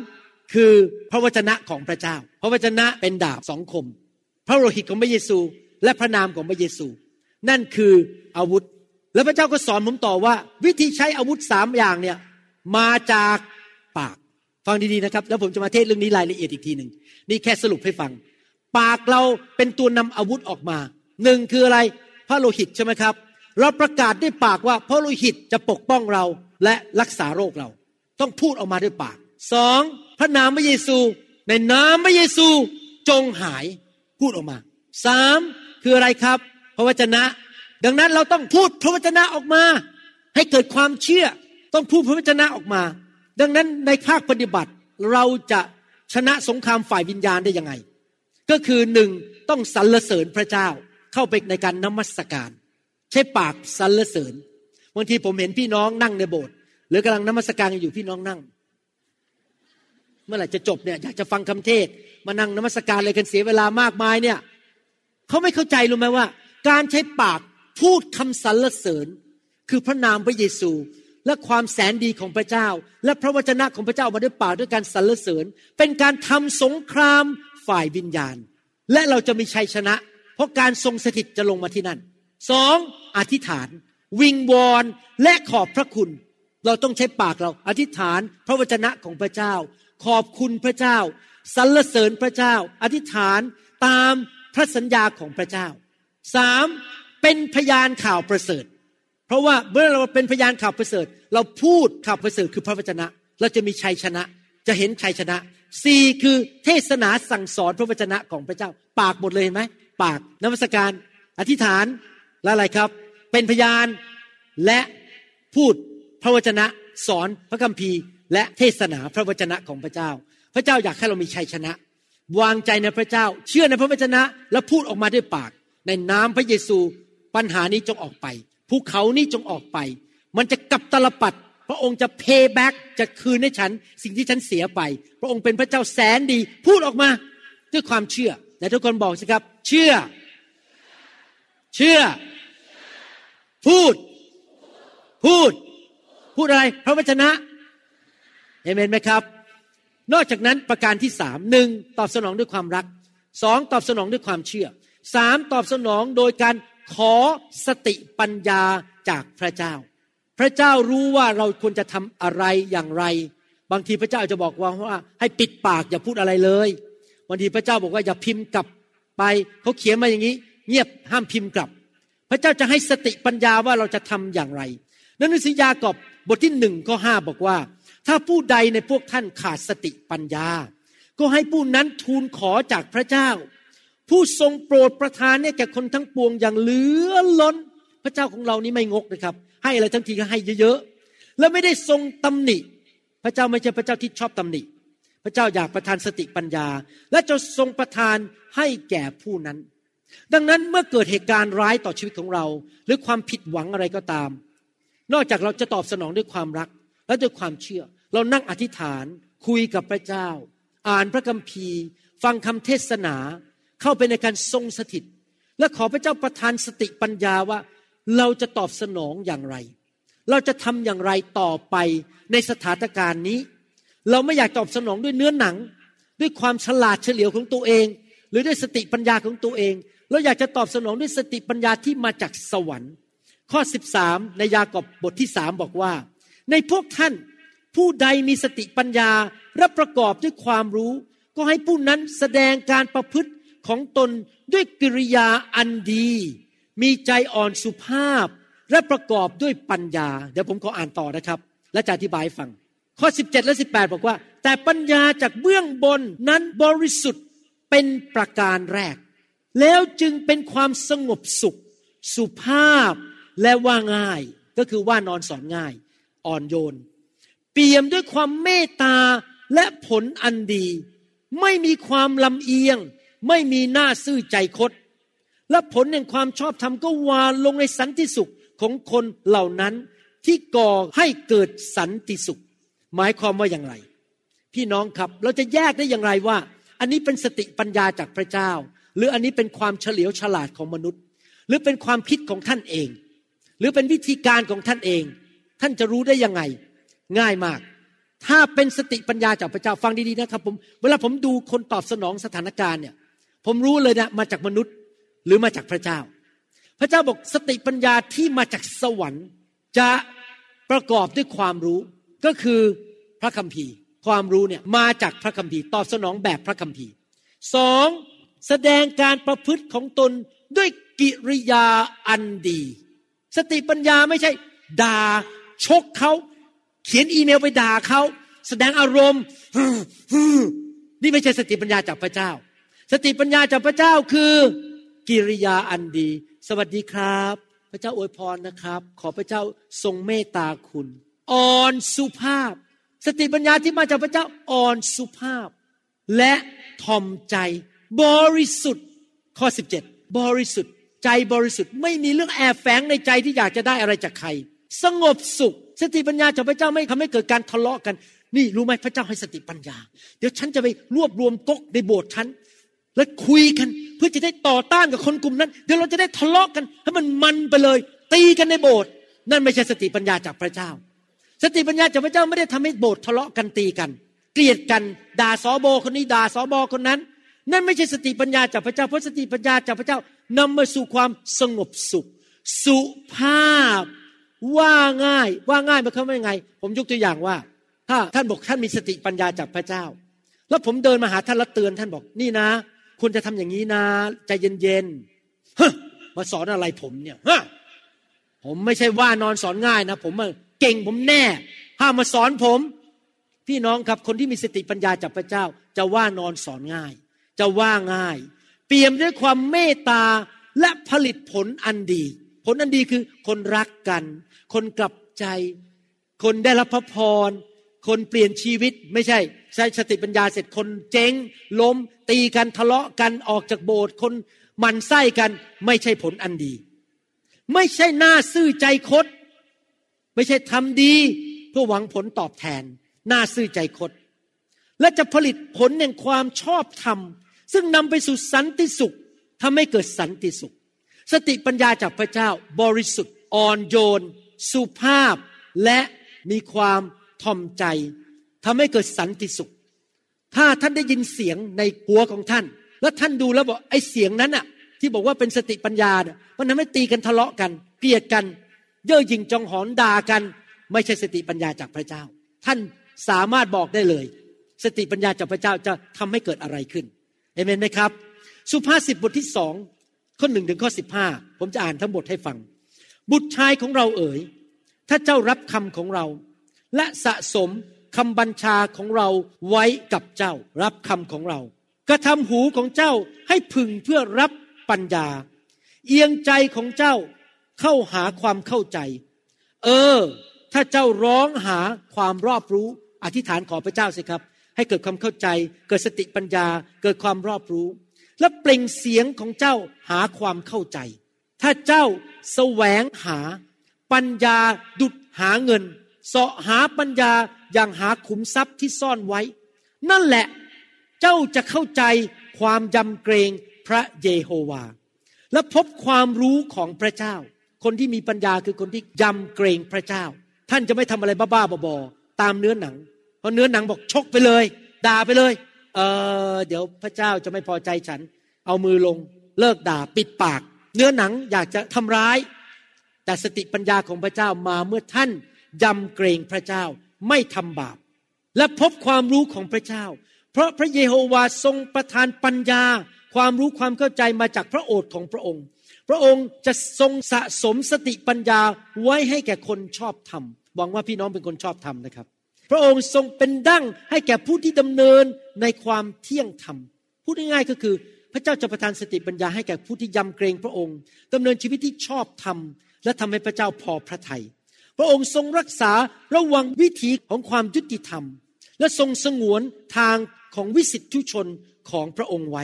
คือพระวจนะของพระเจ้า พระวจนะเป็นดาบสองคม พระโลหิตของพระเยซู และพระนามของพระเยซู นั่นคืออาวุธ แล้วพระเจ้าก็สอนผมต่อว่า วิธีใช้อาวุธสามอย่างเนี่ยมาจากปาก ฟังดีๆนะครับ แล้วผมจะมาเทศเรื่องนี้รายละเอียดอีกทีหนึ่งนี่แค่สรุปให้ฟัง ปากเราเป็นตัวนำอาวุธออกมาหนึ่งคืออะไรพระโลหิตใช่ไหมครับ เราประกาศด้วยปากว่าพระโลหิตจะปกป้องเราและรักษาโรคเรา ต้องพูดออกมาด้วยปากสอง พระนามพระเยซู ในนามพระเยซูจงหายพูดออกมาสามคืออะไรครับ พระวจนะ ดังนั้นเราต้องพูดพระวจนะออกมา ให้เกิดความเชื่อ ต้องพูดพระวจนะออกมา ดังนั้นในภาคปฏิบัติเราจะชนะสงครามฝ่ายวิญญาณได้ยังไง ก็คือหนึ่งต้องสรรเสริญพระเจ้าเข้าไปในการนมัสการ ใช้ปากสรรเสริญบางทีผมเห็นพี่น้องนั่งในโบสถ์หรือกำลังนมัสการอยู่พี่น้องนั่ง มื่อไหร่จะจบเนี่ยอยากจะฟังคำเทศ มานั่งนมัสการอะไรกันเสียเวลามากมายเนี่ยเขาไม่เข้าใจรู้ไหมว่า การใช้ปากพูดคำสรรเสริญ คือพระนามพระเยซู และความแสนดีของพระเจ้า และพระวจนะของพระเจ้ามาด้วยปากด้วยการสรรเสริญ เป็นการทำสงครามฝ่ายวิญญาณ และเราจะมีชัยชนะ เพราะการทรงสถิตจะลงมาที่นั่นสองอธิษฐาน วิงวอนและขอบพระคุณ เราต้องใช้ปากเราอธิษฐานพระวจนะของพระเจ้า ขอบคุณพระเจ้าสรรเสริญพระเจ้า อธิษฐานตามพระสัญญาของพระเจ้าสามเป็นพยานข่าวประเสริฐ เพราะว่าเมื่อเราเป็นพยานข่าวประเสริฐ เราพูดข่าวประเสริฐคือพระวจนะ เราจะมีชัยชนะจะเห็นชัยชนะสี่คือเทศนาสั่งสอนพระวจนะของพระเจ้า ปากหมดเลยเห็นไหมปากนมัสการ อธิษฐานและอะไรครับ เป็นพยานและพูดพระวจนะสอนพระคัมภีร์ และเทศนาพระวจนะของพระเจ้า พระเจ้าอยากให้เรามีชัยชนะ วางใจในพระเจ้า เชื่อในพระวจนะ และพูดออกมาด้วยปาก ในนามพระเยซู ปัญหานี้จงออกไปภูเขานี้จงออกไป มันจะกลับตลปัดพระองค์จะเพย์แบ็กจะคืนให้ฉัน สิ่งที่ฉันเสียไป พระองค์เป็นพระเจ้าแสนดี พูดออกมาด้วยความเชื่อแต่ทุกคนบอกสิครับ เชื่อ เชื่อ พูด พูด พูดอะไร พระวจนะ เอเมนไหมครับ นอกจากนั้นประการที่สามหนึ่งตอบสนองด้วยความรักสองตอบสนองด้วยความเชื่อสามตอบสนองโดยการขอสติปัญญาจากพระเจ้า พระเจ้ารู้ว่าเราควรจะทำอะไรอย่างไร บางทีพระเจ้าจะบอกว่าว่า ให้ปิดปากอย่าพูดอะไรเลยบางทีพระเจ้าบอกว่าอย่าพิมพ์กลับไปเขาเขียนมาอย่างนี้ เงียบห้ามพิมพ์กลับ พระเจ้าจะให้สติปัญญาว่าเราจะทำอย่างไรในหนังสือยากอบบทที่หนึ่งข้อห้าบอกว่า ถ้าผู้ใดในพวกท่านขาดสติปัญญา ก็ให้ผู้นั้นทูลขอจากพระเจ้า ผู้ทรงโปรดประทานเนี่ยแก่คนทั้งปวงอย่างเหลือล้น พระเจ้าของเรานี่ไม่งกนะครับ ให้อะไรทั้งทีก็ให้เยอะๆ แล้วไม่ได้ทรงตำหนิ พระเจ้าไม่ใช่พระเจ้าที่ชอบตำหนิ พระเจ้าอยากประทานสติปัญญา และจะทรงประทานให้แก่ผู้นั้น ดังนั้นเมื่อเกิดเหตุการณ์ร้ายต่อชีวิตของเรา หรือความผิดหวังอะไรก็ตาม นอกจากเราจะตอบสนองด้วยความรัก และด้วยความเชื่อ เรานั่งอธิษฐานคุยกับพระเจ้า อ่านพระคัมภีร์ ฟังคำเทศนา เข้าไปในการทรงสถิต และขอพระเจ้าประทานสติปัญญาว่า เราจะตอบสนองอย่างไร เราจะทำอย่างไรต่อไปในสถานการณ์นี้ เราไม่อยากตอบสนองด้วยเนื้อหนัง ด้วยความฉลาดเฉลียวของตัวเอง หรือด้วยสติปัญญาของตัวเอง เราอยากจะตอบสนองด้วยสติปัญญาที่มาจากสวรรค์ ข้อ 13 ในยากอบบทที่สามบอกว่า ในพวกท่านผู้ใดมีสติปัญญาและประกอบด้วยความรู้ ก็ให้ผู้นั้นแสดงการประพฤติของตนด้วยกิริยาอันดี มีใจอ่อนสุภาพ และประกอบด้วยปัญญา เดี๋ยวผมขออ่านต่อนะครับ และจะอธิบายฟัง ข้อ 17 และ 18 บอกว่า แต่ปัญญาจากเบื้องบนนั้นบริสุทธิ์เป็นประการแรก แล้วจึงเป็นความสงบสุข สุภาพและว่าง่าย ก็คือว่านอนสอนง่าย อ่อนโยน เปี่ยมด้วยความเมตตาและผลอันดี ไม่มีความลำเอียง ไม่มีหน้าซื่อใจคดและผลแห่งความชอบธรรมก็วานลงในสันติสุขของคนเหล่านั้นที่ก่อให้เกิดสันติสุข หมายความว่าอย่างไร พี่น้องครับเราจะแยกได้อย่างไรว่า อันนี้เป็นสติปัญญาจากพระเจ้า หรืออันนี้เป็นความเฉลียวฉลาดของมนุษย์ หรือเป็นความคิดของท่านเอง หรือเป็นวิธีการของท่านเอง ท่านจะรู้ได้ยังไง ง่ายมาก ถ้าเป็นสติปัญญาจากพระเจ้าฟังดีๆนะครับผมเวลาผมดูคนตอบสนองสถานการณ์เนี่ย ผมรู้เลยนะมาจากมนุษย์หรือมาจากพระเจ้า พระเจ้าบอกสติปัญญาที่มาจากสวรรค์ จะประกอบด้วยความรู้ ก็คือพระคัมภีร์ ความรู้เนี่ยมาจากพระคัมภีร์ ตอบสนองแบบพระคัมภีร์สองแสดงการประพฤติของตนด้วยกิริยาอันดี สติปัญญาไม่ใช่ด่า ชกเขาเขียนอีเมลไปด่าเขาแสดงอารมณ์นี่ไม่ใช่สติปัญญาจากพระเจ้า สติปัญญาจากพระเจ้าคือกิริยาอันดี สวัสดีครับ พระเจ้าอวยพรนะครับ ขอพระเจ้าทรงเมตตาคุณ อ่อนสุภาพ สติปัญญาที่มาจากพระเจ้าอ่อนสุภาพ และทอมใจ บริสุทธิ์ข้อ 17 บริสุทธิ์ ใจบริสุทธิ์ไม่มีเรื่องแอบแฝงในใจที่อยากจะได้อะไรจากใคร สงบสุข สติปัญญาจากพระเจ้าไม่ทำให้เกิดการทะเลาะกัน นี่รู้ไหมพระเจ้าให้สติปัญญา เดี๋ยวฉันจะไปรวบรวมก๊กในโบสถ์ฉันแล้วคุยกัน เพื่อจะได้ต่อต้านกับคนกลุ่มนั้น เดี๋ยวเราจะได้ทะเลาะกันให้มันมันไปเลย ตีกันในโบสถ์นั่นไม่ใช่สติปัญญาจากพระเจ้า สติปัญญาจากพระเจ้าไม่ได้ทำให้โบสถ์ทะเลาะกันตีกัน เกลียดกันด่าสอบอคนนี้ด่าสอบอคนนั้น นั่นไม่ใช่สติปัญญาจากพระเจ้าเพราะสติปัญญาจากพระเจ้านำมาสู่ความสงบสุข สุภาพ ว่าง่ายว่าง่ายมันเขาไม่ไง ผมยกตัวอย่างว่า ถ้าท่านบอกท่านมีสติปัญญาจากพระเจ้า แล้วผมเดินมาหาท่านแล้วเตือนท่านบอกนี่นะคุณจะทำอย่างนี้นะใจเย็นๆฮมาสอนอะไรผมเนี่ยฮะผมไม่ใช่ว่านอนสอนง่ายนะ ผมเก่งผมแน่ ห้ามมาสอนผม พี่น้องครับคนที่มีสติปัญญาจากพระเจ้า จะว่านอนสอนง่าย จะว่าง่าย เปี่ยมด้วยความเมตตาและผลิตผลอันดี ผลอันดีคือคนรักกัน คนกลับใจ คนได้รับพระพร คนเปลี่ยนชีวิตไม่ใช่ ใช้สติปัญญาเสร็จคนเจ๊ง ล้ม ตีกันทะเลาะกันออกจากโบสถ์คนมันไส้กันไม่ใช่ผลอันดี ไม่ใช่หน้าซื่อใจคดไม่ใช่ทำดีเพื่อหวังผลตอบแทน หน้าซื่อใจคดและจะผลิตผลแห่งความชอบธรรม ซึ่งนำไปสู่สันติสุขทำให้เกิดสันติสุข สติปัญญาจากพระเจ้าบริสุทธิ์อ่อนโยน สุภาพและมีความทอมใจทำให้เกิดสันติสุข ถ้าท่านได้ยินเสียงในหัวของท่าน แล้วท่านดูแล้วบอกไอ้เสียงนั้นน่ะ ที่บอกว่าเป็นสติปัญญาเนี่ยมันทำให้ตีกันทะเลาะกันเกลียดกัน เย่อหยิ่งจองหอนด่ากัน ไม่ใช่สติปัญญาจากพระเจ้า ท่านสามารถบอกได้เลย สติปัญญาจากพระเจ้าจะทำให้เกิดอะไรขึ้นเอเมนไหมครับ สุภาษิตบทที่สอง ข้อหนึ่งถึงข้อสิบห้าผมจะอ่านทั้งหมดให้ฟัง บุตรชายของเราเอ๋ย ถ้าเจ้ารับคำของเรา และสะสมคำบัญชาของเราไว้กับเจ้า รับคำของเรา กระทำหูของเจ้าให้พึงเพื่อรับปัญญา เอียงใจของเจ้าเข้าหาความเข้าใจ เออ ถ้าเจ้าร้องหาความรอบรู้ อธิษฐานขอพระเจ้าสิครับ ให้เกิดความเข้าใจ เกิดสติปัญญา เกิดความรอบรู้ และเปล่งเสียงของเจ้าหาความเข้าใจ ถ้าเจ้าแสวงหาปัญญาดุดหาเงินเสาะหาปัญญาอย่างหาขุมทรัพย์ที่ซ่อนไว้ นั่นแหละเจ้าจะเข้าใจความยำเกรงพระเยโฮวา และพบความรู้ของพระเจ้า คนที่มีปัญญาคือคนที่ยำเกรงพระเจ้า ท่านจะไม่ทำอะไรบ้าๆบอๆตามเนื้อหนัง เพราะเนื้อหนังบอกชกไปเลย ด่าไปเลย เออเดี๋ยวพระเจ้าจะไม่พอใจฉัน เอามือลงเลิกด่าปิดปาก เนื้อหนังอยากจะทำร้าย แต่สติปัญญาของพระเจ้ามาเมื่อท่านยำเกรงพระเจ้าไม่ทำบาป และพบความรู้ของพระเจ้า เพราะพระเยโฮวาทรงประทานปัญญา ความรู้ความเข้าใจมาจากพระโอษฐ์ของพระองค์ พระองค์จะทรงสะสมสติปัญญาไว้ให้แก่คนชอบธรรมหวังว่าพี่น้องเป็นคนชอบธรรมนะครับ พระองค์ทรงเป็นดั้งให้แก่ผู้ที่ดำเนินในความเที่ยงธรรม พูดง่ายๆก็คือ พระเจ้าจะประทานสติปัญญาให้แก่ผู้ที่ยำเกรงพระองค์ดำเนินชีวิตที่ชอบธรรม และทำให้พระเจ้าพอพระทยัยพระองค์ทรงรักษาระวังวิถีของความยุติธรรม และทรงสงวนทางของวิสิทธิชนของพระองค์ไว้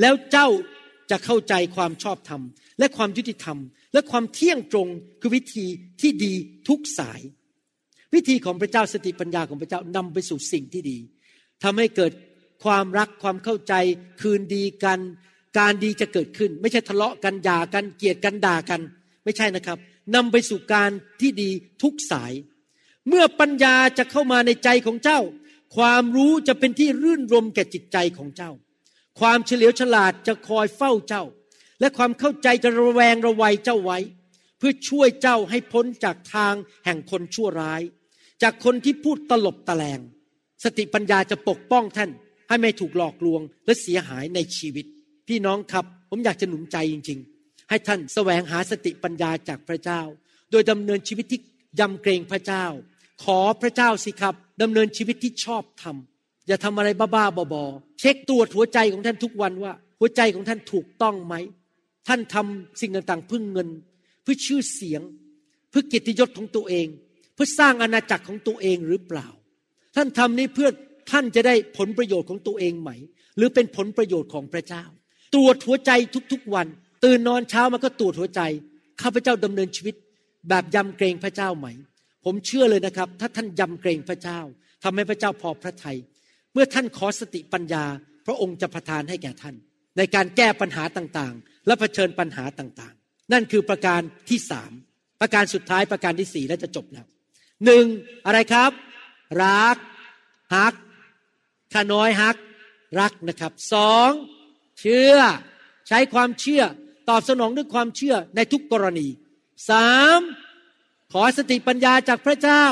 แล้วเจ้าจะเข้าใจความชอบธรรม และความยุติธรรม และความเที่ยงตรงคือวิธีที่ดีทุกสาย วิธีของพระเจ้าสติปัญญาของพระเจ้านำไปสู่สิ่งที่ดีทำให้เกิดความรักความเข้าใจ คืนดีกัน การดีจะเกิดขึ้น ไม่ใช่ทะเลาะกันหย่ากันเกลียดกันด่ากัน ไม่ใช่นะครับนำไปสู่การที่ดีทุกสาย เมื่อปัญญาจะเข้ามาในใจของเจ้า ความรู้จะเป็นที่รื่นรมแก่จิตใจของเจ้า ความเฉลียวฉลาดจะคอยเฝ้าเจ้า และความเข้าใจจะระแวงระวัยเจ้าไว้ เพื่อช่วยเจ้าให้พ้นจากทางแห่งคนชั่วร้าย จากคนที่พูดตลบตะแลง สติปัญญาจะปกป้องท่าน ให้ไม่ถูกหลอกลวงและเสียหายในชีวิต พี่น้องครับ ผมอยากจะหนุนใจจริง ๆ ให้ท่านแสวงหาสติปัญญาจากพระเจ้า โดยดำเนินชีวิตที่ยำเกรงพระเจ้า ขอพระเจ้าสิครับดำเนินชีวิตที่ชอบธรรมอย่าทำอะไรบ้าๆบอๆเช็คตรวจหัวใจของท่านทุกวันว่า หัวใจของท่านถูกต้องไหม ท่านทำสิ่งต่างๆเพื่อเงิน เพื่อชื่อเสียง เพื่อกียรติยศของตัวเอง เพื่อสร้างอาณาจักรของตัวเองหรือเปล่า ท่านทำนี้เพื่อท่านจะได้ผลประโยชน์ของตัวเองไหม หรือเป็นผลประโยชน์ของพระเจ้า ตรวจหัวใจทุกๆวัน ตื่นนอนเช้ามาก็ตรวจหัวใจ ข้าพเจ้าดำเนินชีวิต แบบยำเกรงพระเจ้าไหม ผมเชื่อเลยนะครับ ถ้าท่านยำเกรงพระเจ้าทำให้พระเจ้าพอพระทยัยเมื่อท่านขอสติปัญญา พระองค์จะประทานให้แก่ท่าน ในการแก้ปัญหาต่างๆ และเผชิญปัญหาต่างๆ นั่นคือประการที่สามประการสุดท้ายประการที่สี่และจะจบแล้ว หนึ่งอะไรครับ รักฮักข้าน้อยฮัก รักนะครับสองเชื่อ ใช้ความเชื่อ ตอบสนองด้วยความเชื่อในทุกกรณีสามขอสติปัญญาจากพระเจ้า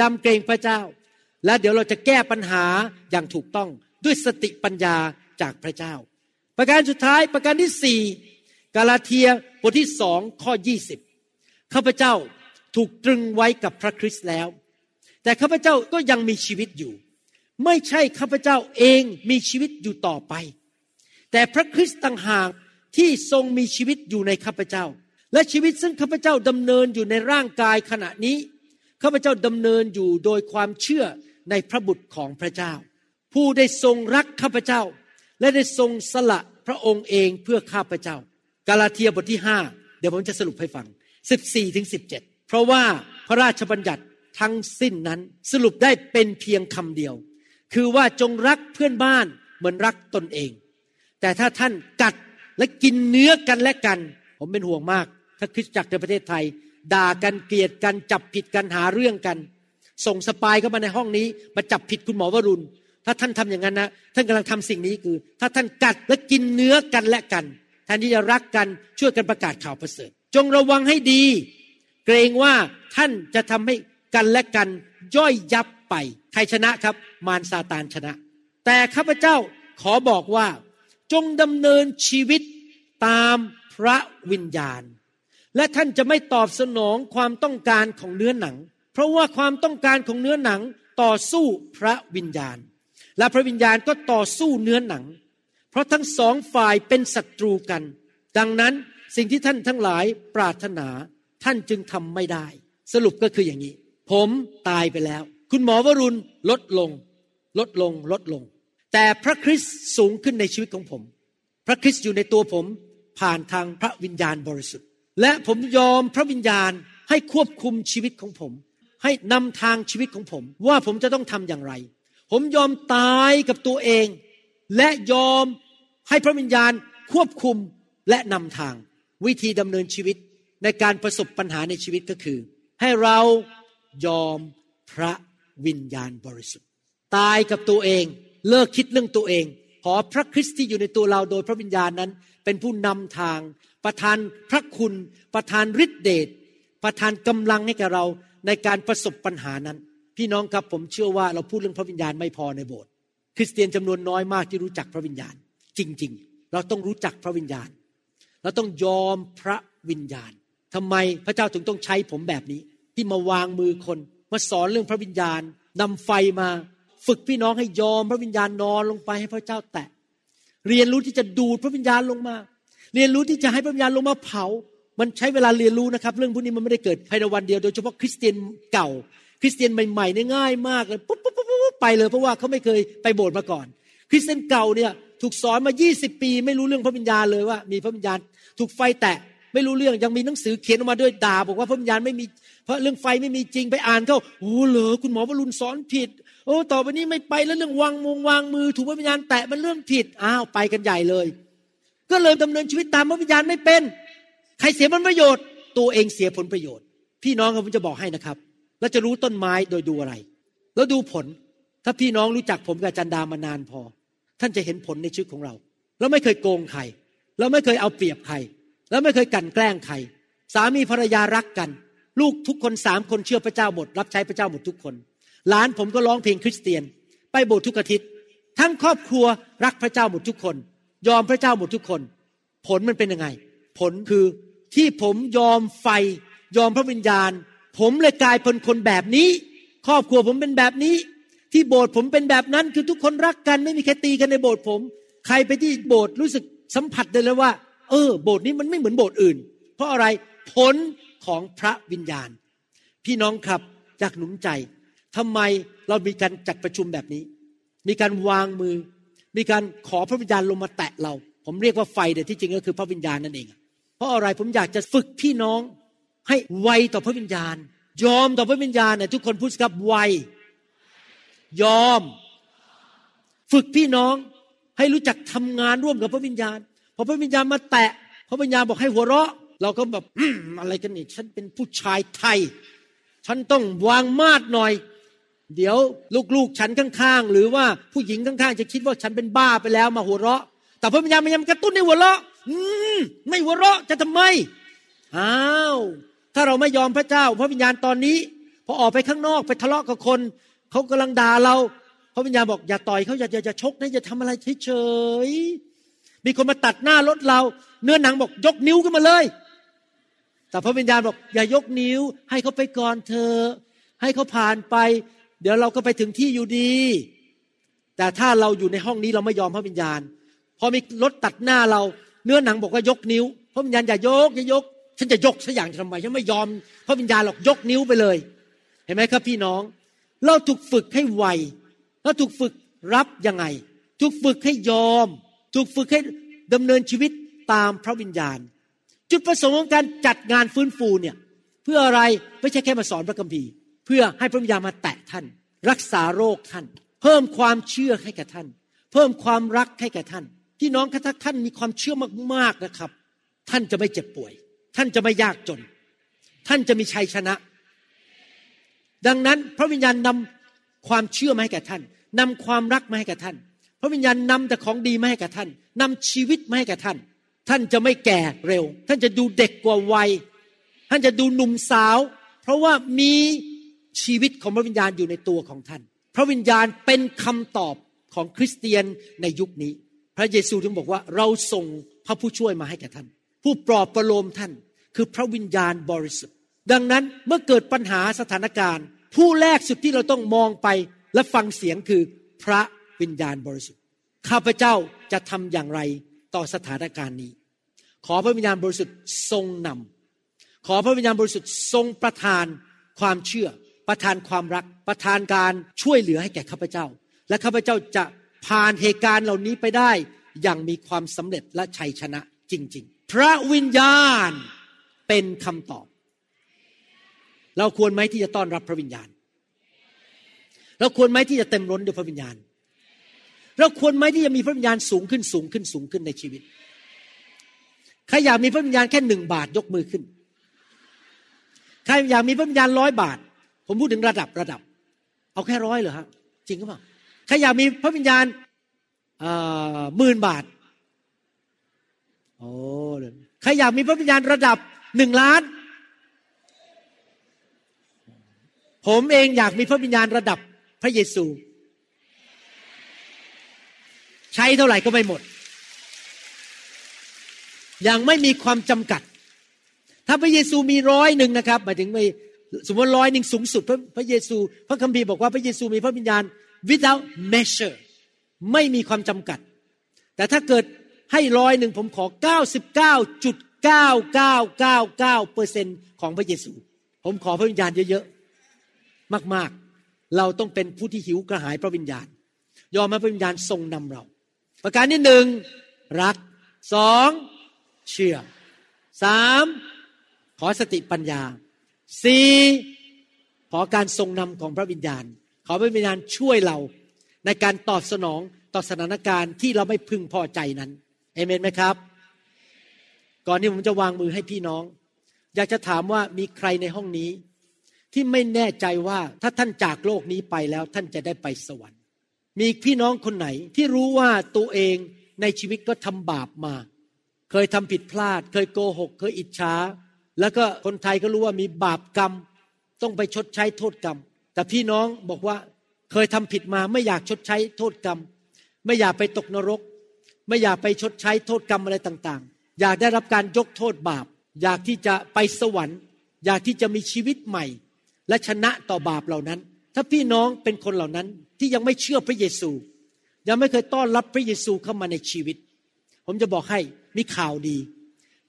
ยำเกรงพระเจ้า และเดี๋ยวเราจะแก้ปัญหาอย่างถูกต้องด้วยสติปัญญาจากพระเจ้า ประการสุดท้ายประการที่สี่กาลาเทียบทที่สองข้อยี่สิบข้าพเจ้า ถูกตรึงไว้กับพระคริสต์แล้ว แต่ข้าพเจ้าก็ยังมีชีวิตอยู่ ไม่ใช่ข้าพเจ้าเองมีชีวิตอยู่ต่อไป แต่พระคริสต์ต่างหากที่ทรงมีชีวิตอยู่ในข้าพเจ้า และชีวิตซึ่งข้าพเจ้าดำเนินอยู่ในร่างกายขณะนี้ข้าพเจ้าดำเนินอยู่โดยความเชื่อในพระบุตรของพระเจ้า ผู้ได้ทรงรักข้าพเจ้า และได้ทรงสละพระองค์เองเพื่อข้าพเจ้า กาลาเทียบทที่ห้าเดี๋ยวผมจะสรุปให้ฟัง 14ถึง17เพ ราะว่าพระราชบัญญัติทั้งสิ้นนั้นสรุปได้เป็นเพียงคำเดียว คือว่าจงรักเพื่อนบ้านเหมือนรักตนเอง แต่ถ้าท่านกัดและกินเนื้อกันและกัน ผมเป็นห่วงมาก ถ้าคริสตจักรในประเทศไทย ด่ากันเกลียดกันจับผิดกันหาเรื่องกัน ส่งสปายเข้ามาในห้องนี้มาจับผิดคุณหมอวรุณ ถ้าท่านทำอย่างนั้นนะท่านกำลังทำสิ่งนี้คือ ถ้าท่านกัดและกินเนื้อกันและกันแทนที่จะรักกันช่วยกันประกาศข่าวประเสริฐ จงระวังให้ดี เกรงว่าท่านจะทำให้กันและกันย่อยยับไปใครชนะครับ มารซาตานชนะ แต่ข้าพเจ้าขอบอกว่า จงดำเนินชีวิตตามพระวิญญาณ และท่านจะไม่ตอบสนองความต้องการของเนื้อหนัง เพราะว่าความต้องการของเนื้อหนังต่อสู้พระวิญญาณ และพระวิญญาณก็ต่อสู้เนื้อหนัง เพราะทั้งสองฝ่ายเป็นศัตรูกัน ดังนั้นสิ่งที่ท่านทั้งหลายปรารถนา ท่านจึงทำไม่ได้ สรุปก็คืออย่างนี้ ผมตายไปแล้ว คุณหมอวรุณลดลง ลดลงลดลง แต่พระคริสต์สูงขึ้นในชีวิตของผม พระคริสต์อยู่ในตัวผมผ่านทางพระวิญญาณบริสุทธิ์ และผมยอมพระวิญญาณให้ควบคุมชีวิตของผม ให้นำทางชีวิตของผม ว่าผมจะต้องทำอย่างไร ผมยอมตายกับตัวเอง และยอมให้พระวิญญาณควบคุมและนำทาง วิธีดำเนินชีวิต ในการประสบปัญหาในชีวิตก็คือ ให้เรายอมพระวิญญาณบริสุทธิ์ ตายกับตัวเองเลิกคิดเรื่องตัวเอง ขอพระคริสต์ที่อยู่ในตัวเราโดยพระวิญญาณนั้น เป็นผู้นำทาง ประทานพระคุณ ประทานฤทธิเดชประทานกำลังให้แก่เราในการประสบปัญหานั้น พี่น้องครับผมเชื่อว่าเราพูดเรื่องพระวิญญาณไม่พอในโบสถ์คริสเตียนจำนวนน้อยมากที่รู้จักพระวิญญาณ จริง ๆ เราต้องรู้จักพระวิญญาณ เราต้องยอมพระวิญญาณ ทำไมพระเจ้าถึงต้องใช้ผมแบบนี้ ที่มาวางมือคนมาสอนเรื่องพระวิญญาณนำไฟมาฝึกพี่น้องให้ยอมพระวิญญาณนอนลงไปให้พระเจ้าแตะ เรียนรู้ที่จะดูดพระวิญญาณลงมา เรียนรู้ที่จะให้พระวิญญาณลงมาเผา มันใช้เวลาเรียนรู้นะครับ เรื่องพวกนี้มันไม่ได้เกิดภายในวันเดียวโดยเฉพาะคริสเตียนเก่า คริสเตียนใหม่ๆเนี่ยง่ายมากเลยปุ๊บปุ๊บปุ๊บปุ๊บไปเลยเพราะว่าเขาไม่เคยไปโบสถ์มาก่อน คริสเตียนเก่าเนี่ยถูกสอนมา 20 ปี ไม่รู้เรื่องพระวิญญาณเลยว่า มีพระวิญญาณถูกไฟแตะ ไม่รู้เรื่องยังมีหนังสือเขียนออกมาด้วยด่าบอกว่าพระวิญญาณไม่มีเพราะเรื่องไฟไม่มีจริงไปอ่านเขาโอ้เหรอคุณหมอวรุณสอนผิด โอ้ต่อไปนี้ไม่ไปแล้วเรื่องวางมงวางมือ ถูกพระวิญญาณแตะมันเรื่องผิดอ้าวไปกันใหญ่เลย ก็เลยดำเนินชีวิตตามพระวิญญาณไม่เป็น ใครเสียผลประโยชน์ ตัวเองเสียผลประโยชน์ พี่น้องครับผมจะบอกให้นะครับเราจะรู้ต้นไม้โดยดูอะไร แล้วดูผลถ้าพี่น้องรู้จักผมกับจันดามานานพอ ท่านจะเห็นผลในชีวิตของเรา เราไม่เคยโกงใคร เราไม่เคยเอาเปรียบใคร เราไม่เคยกั่นแกล้งใคร สามีภรรยารักกัน ลูกทุกคนสามคนเชื่อพระเจ้าหมด รับใช้พระเจ้าหมดทุกคนหลานผมก็ร้องเพลงคริสเตียน ไปโบสถ์ทุกอาทิตย์ ทั้งครอบครัวรักพระเจ้าหมดทุกคน ยอมพระเจ้าหมดทุกคน ผลมันเป็นยังไง ผลคือที่ผมยอมไฟ ยอมพระวิญญาณ ผมเลยกลายเป็นคนแบบนี้ ครอบครัวผมเป็นแบบนี้ ที่โบสถ์ผมเป็นแบบนั้นคือทุกคนรักกันไม่มีใครตีกันในโบสถ์ผม ใครไปที่โบสถ์รู้สึกสัมผัสได้เลยว่า เออ โบสถ์นี้มันไม่เหมือนโบสถ์อื่น เพราะอะไรผลของพระวิญญาณ พี่น้องครับอยากหนุนใจทำไมเรามีการจัดประชุมแบบนี้ มีการวางมือ มีการขอพระวิญญาณลงมาแตะเรา ผมเรียกว่าไฟแต่ที่จริงก็คือพระวิญญาณนั่นเอง เพราะอะไรผมอยากจะฝึกพี่น้องให้ไวต่อพระวิญญาณ ยอมต่อพระวิญญาณเนี่ยทุกคนพูดสครับไวยอม ฝึกพี่น้องให้รู้จักทำงานร่วมกับพระวิญญาณ พอพระวิญญาณมาแตะพระวิญญาณบอกให้หัวเราะ เราก็แบบอืมอะไรกันนี่ฉันเป็นผู้ชายไทย ฉันต้องวางมาดหน่อย เดี๋ยวลูกๆฉันข้างๆ หรือว่าผู้หญิงข้างๆ จะคิดว่าฉันเป็นบ้าไปแล้วมาหัวเราะ แต่พระวิญญาณมันยังกระตุ้นให้หัวเราะ อืมไม่หัวเราะจะทำไมอ้าวถ้าเราไม่ยอมพระเจ้า พระวิญญาณตอนนี้ พอออกไปข้างนอกไปทะเลาะกับคนเขากำลังด่าเราพระวิญญาณบอกอย่าต่อยเขาอย่าอย่าอย่าชกนะอย่าทำอะไรเฉยๆ มีคนมาตัดหน้ารถเรา เนื้อหนังบอกยกนิ้วขึ้นมาเลย แต่พระวิญญาณบอกอย่ายกนิ้ว ให้เขาไปก่อนเธอ ให้เขาผ่านไป เดี๋ยวเราก็ไปถึงที่อยู่ดี แต่ถ้าเราอยู่ในห้องนี้เราไม่ยอมพระวิญญาณ พอมีรถตัดหน้าเรา เนื้อหนังบอกว่ายกนิ้ว พระวิญญาณอย่ายกอย่ายก ฉันจะยกสักอย่างทำไมฉันไม่ยอม พระวิญญาณหรอกยกนิ้วไปเลย เห็นไหมครับพี่น้อง เราถูกฝึกให้ไวเราถูกฝึกรับยังไง ถูกฝึกให้ยอม ถูกฝึกให้ดำเนินชีวิตตามพระวิญญาณ จุดประสงค์ของการจัดงานฟื้นฟูเนี่ยเพื่ออะไรไม่ใช่แค่มาสอนพระคัมภีร์ เพื่อให้พระวิญญาณมาแตะท่าน รักษาโรคท่าน เพิ่มความเชื่อให้แก่ท่าน เพิ่มความรักให้แก่ท่านพี่น้องถ้าท่านมีความเชื่อมากๆนะครับ ท่านจะไม่เจ็บป่วย ท่านจะไม่ยากจน ท่านจะมีชัยชนะ ดังนั้นพระวิญญาณนำความเชื่อมาให้แก่ท่านนำความรักมาให้แก่ท่าน ระวิญญาณนำแต่ของดีมาให้แก่ท่านนำชีวิตมาให้แก่ท่าน ท่านจะไม่แก่เร็ว ท่านจะดูเด็กกว่าวัย ท่านจะดูหนุ่มสาว เพราะว่ามีชีวิตของพระวิญญาณอยู่ในตัวของท่าน พระวิญญาณเป็นคำตอบของคริสเตียนในยุคนี้ พระเยซูถึงบอกว่าเราส่งพระผู้ช่วยมาให้แก่ท่าน ผู้ปลอบประโลมท่าน คือพระวิญญาณบริสุทธิ์ ดังนั้นเมื่อเกิดปัญหาสถานการณ์ ผู้แรกสุดที่เราต้องมองไปและฟังเสียงคือพระ วิญญาณบริสุทธิ์ ข้าพเจ้าจะทำอย่างไรต่อสถานการณ์นี้ ขอพระวิญญาณบริสุทธิ์ทรงนำขอพระวิญญาณบริสุทธิ์ทรงประทานความเชื่อ ประทานความรัก ประทานการช่วยเหลือให้แก่ข้าพเจ้า และข้าพเจ้าจะผ่านเหตุการณ์เหล่านี้ไปได้อย่างมีความสำเร็จและชัยชนะจริง ๆ พระวิญญาณเป็นคำตอบ เราควรไหมที่จะต้อนรับพระวิญญาณ เราควรไหมที่จะเต็มล้นด้วยพระวิญญาณ เราควรไหมที่จะมีพระวิญญาณสูงขึ้นสูงขึ้นสูงขึ้นในชีวิตใครอยากมีพระวิญญาณแค่หนึ่งบาทยกมือขึ้นใครอยากมีพระวิญญาณร้อยบาท ผมพูดถึงระดับระดับ เอาแค่ร้อยเหรอฮะจริงหรือเปล่าใครอยากมีพระวิญญาณหมื่นบาทโอ้ใครอยากมีพระวิญญาณระดับหนึ่งล้าน ผมเองอยากมีพระวิญญาณระดับพระเยซู ใช้เท่าไหร่ก็ไม่หมด ยังไม่มีความจำกัด ถ้าพระเยซูมีร้อยหนึ่งนะครับหมายถึงไม่สมมติร้อยหนึ่งสูงสุดพระพระเยซู พระคัมภีร์บอกว่าพระเยซูมีพระวิญญาณ without measure ไม่มีความจำกัด แต่ถ้าเกิดให้ร้อยหนึ่งผมขอ 99.9999เปอร์เซ็นของพระเยซู ผมขอพระวิญญาณเยอะๆ มากๆ เราต้องเป็นผู้ที่หิวกระหายพระวิญญาณ ยอมให้พระวิญญาณทรงนำเรา ประการที่หนึ่งรักสองเชื่อสามขอสติปัญญาสี่ขอการทรงนำของพระวิญญาณ ขอพระวิญญาณช่วยเราในการตอบสนองต่อสถานการณ์ที่เราไม่พึงพอใจนั้นเอเมนไหมครับ ก่อนที่ผมจะวางมือให้พี่น้อง อยากจะถามว่ามีใครในห้องนี้ ที่ไม่แน่ใจว่าถ้าท่านจากโลกนี้ไปแล้วท่านจะได้ไปสวรรค์ มีพี่น้องคนไหนที่รู้ว่าตัวเองในชีวิตก็ทำบาปมา เคยทำผิดพลาด เคยโกหก เคยอิจฉาแล้วก็คนไทยก็รู้ว่ามีบาปกรรม ต้องไปชดใช้โทษกรรม แต่พี่น้องบอกว่าเคยทำผิดมาไม่อยากชดใช้โทษกรรม ไม่อยากไปตกนรก ไม่อยากไปชดใช้โทษกรรมอะไรต่างๆ อยากได้รับการยกโทษบาป อยากที่จะไปสวรรค์ อยากที่จะมีชีวิตใหม่ และชนะต่อบาปเหล่านั้น ถ้าพี่น้องเป็นคนเหล่านั้นที่ยังไม่เชื่อพระเยซู ยังไม่เคยต้อนรับพระเยซูเข้ามาในชีวิต ผมจะบอกให้มีข่าวดี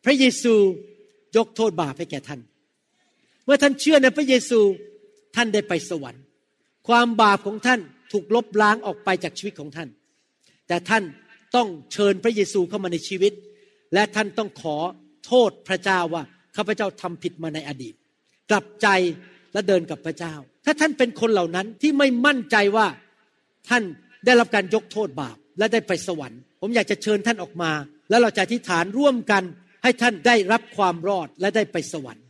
พระเยซูยกโทษบาปให้แก่ท่าน เมื่อท่านเชื่อในพระเยซูท่านได้ไปสวรรค์ ความบาปของท่านถูกลบล้างออกไปจากชีวิตของท่าน แต่ท่านต้องเชิญพระเยซูเข้ามาในชีวิต และท่านต้องขอโทษพระเจ้าว่าข้าพเจ้าทำผิดมาในอดีต กลับใจ และเดินกับพระเจ้า ถ้าท่านเป็นคนเหล่านั้นที่ไม่มั่นใจว่าท่านได้รับการยกโทษบาปและได้ไปสวรรค์ ผมอยากจะเชิญท่านออกมา แล้วเราจะอธิษฐานร่วมกันให้ท่านได้รับความรอดและได้ไปสวรรค์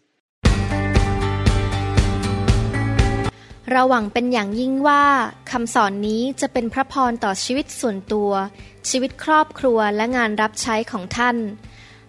เราหวังเป็นอย่างยิ่งว่าคำสอนนี้จะเป็นพระพรต่อชีวิตส่วนตัว ชีวิตครอบครัวและงานรับใช้ของท่าน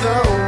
live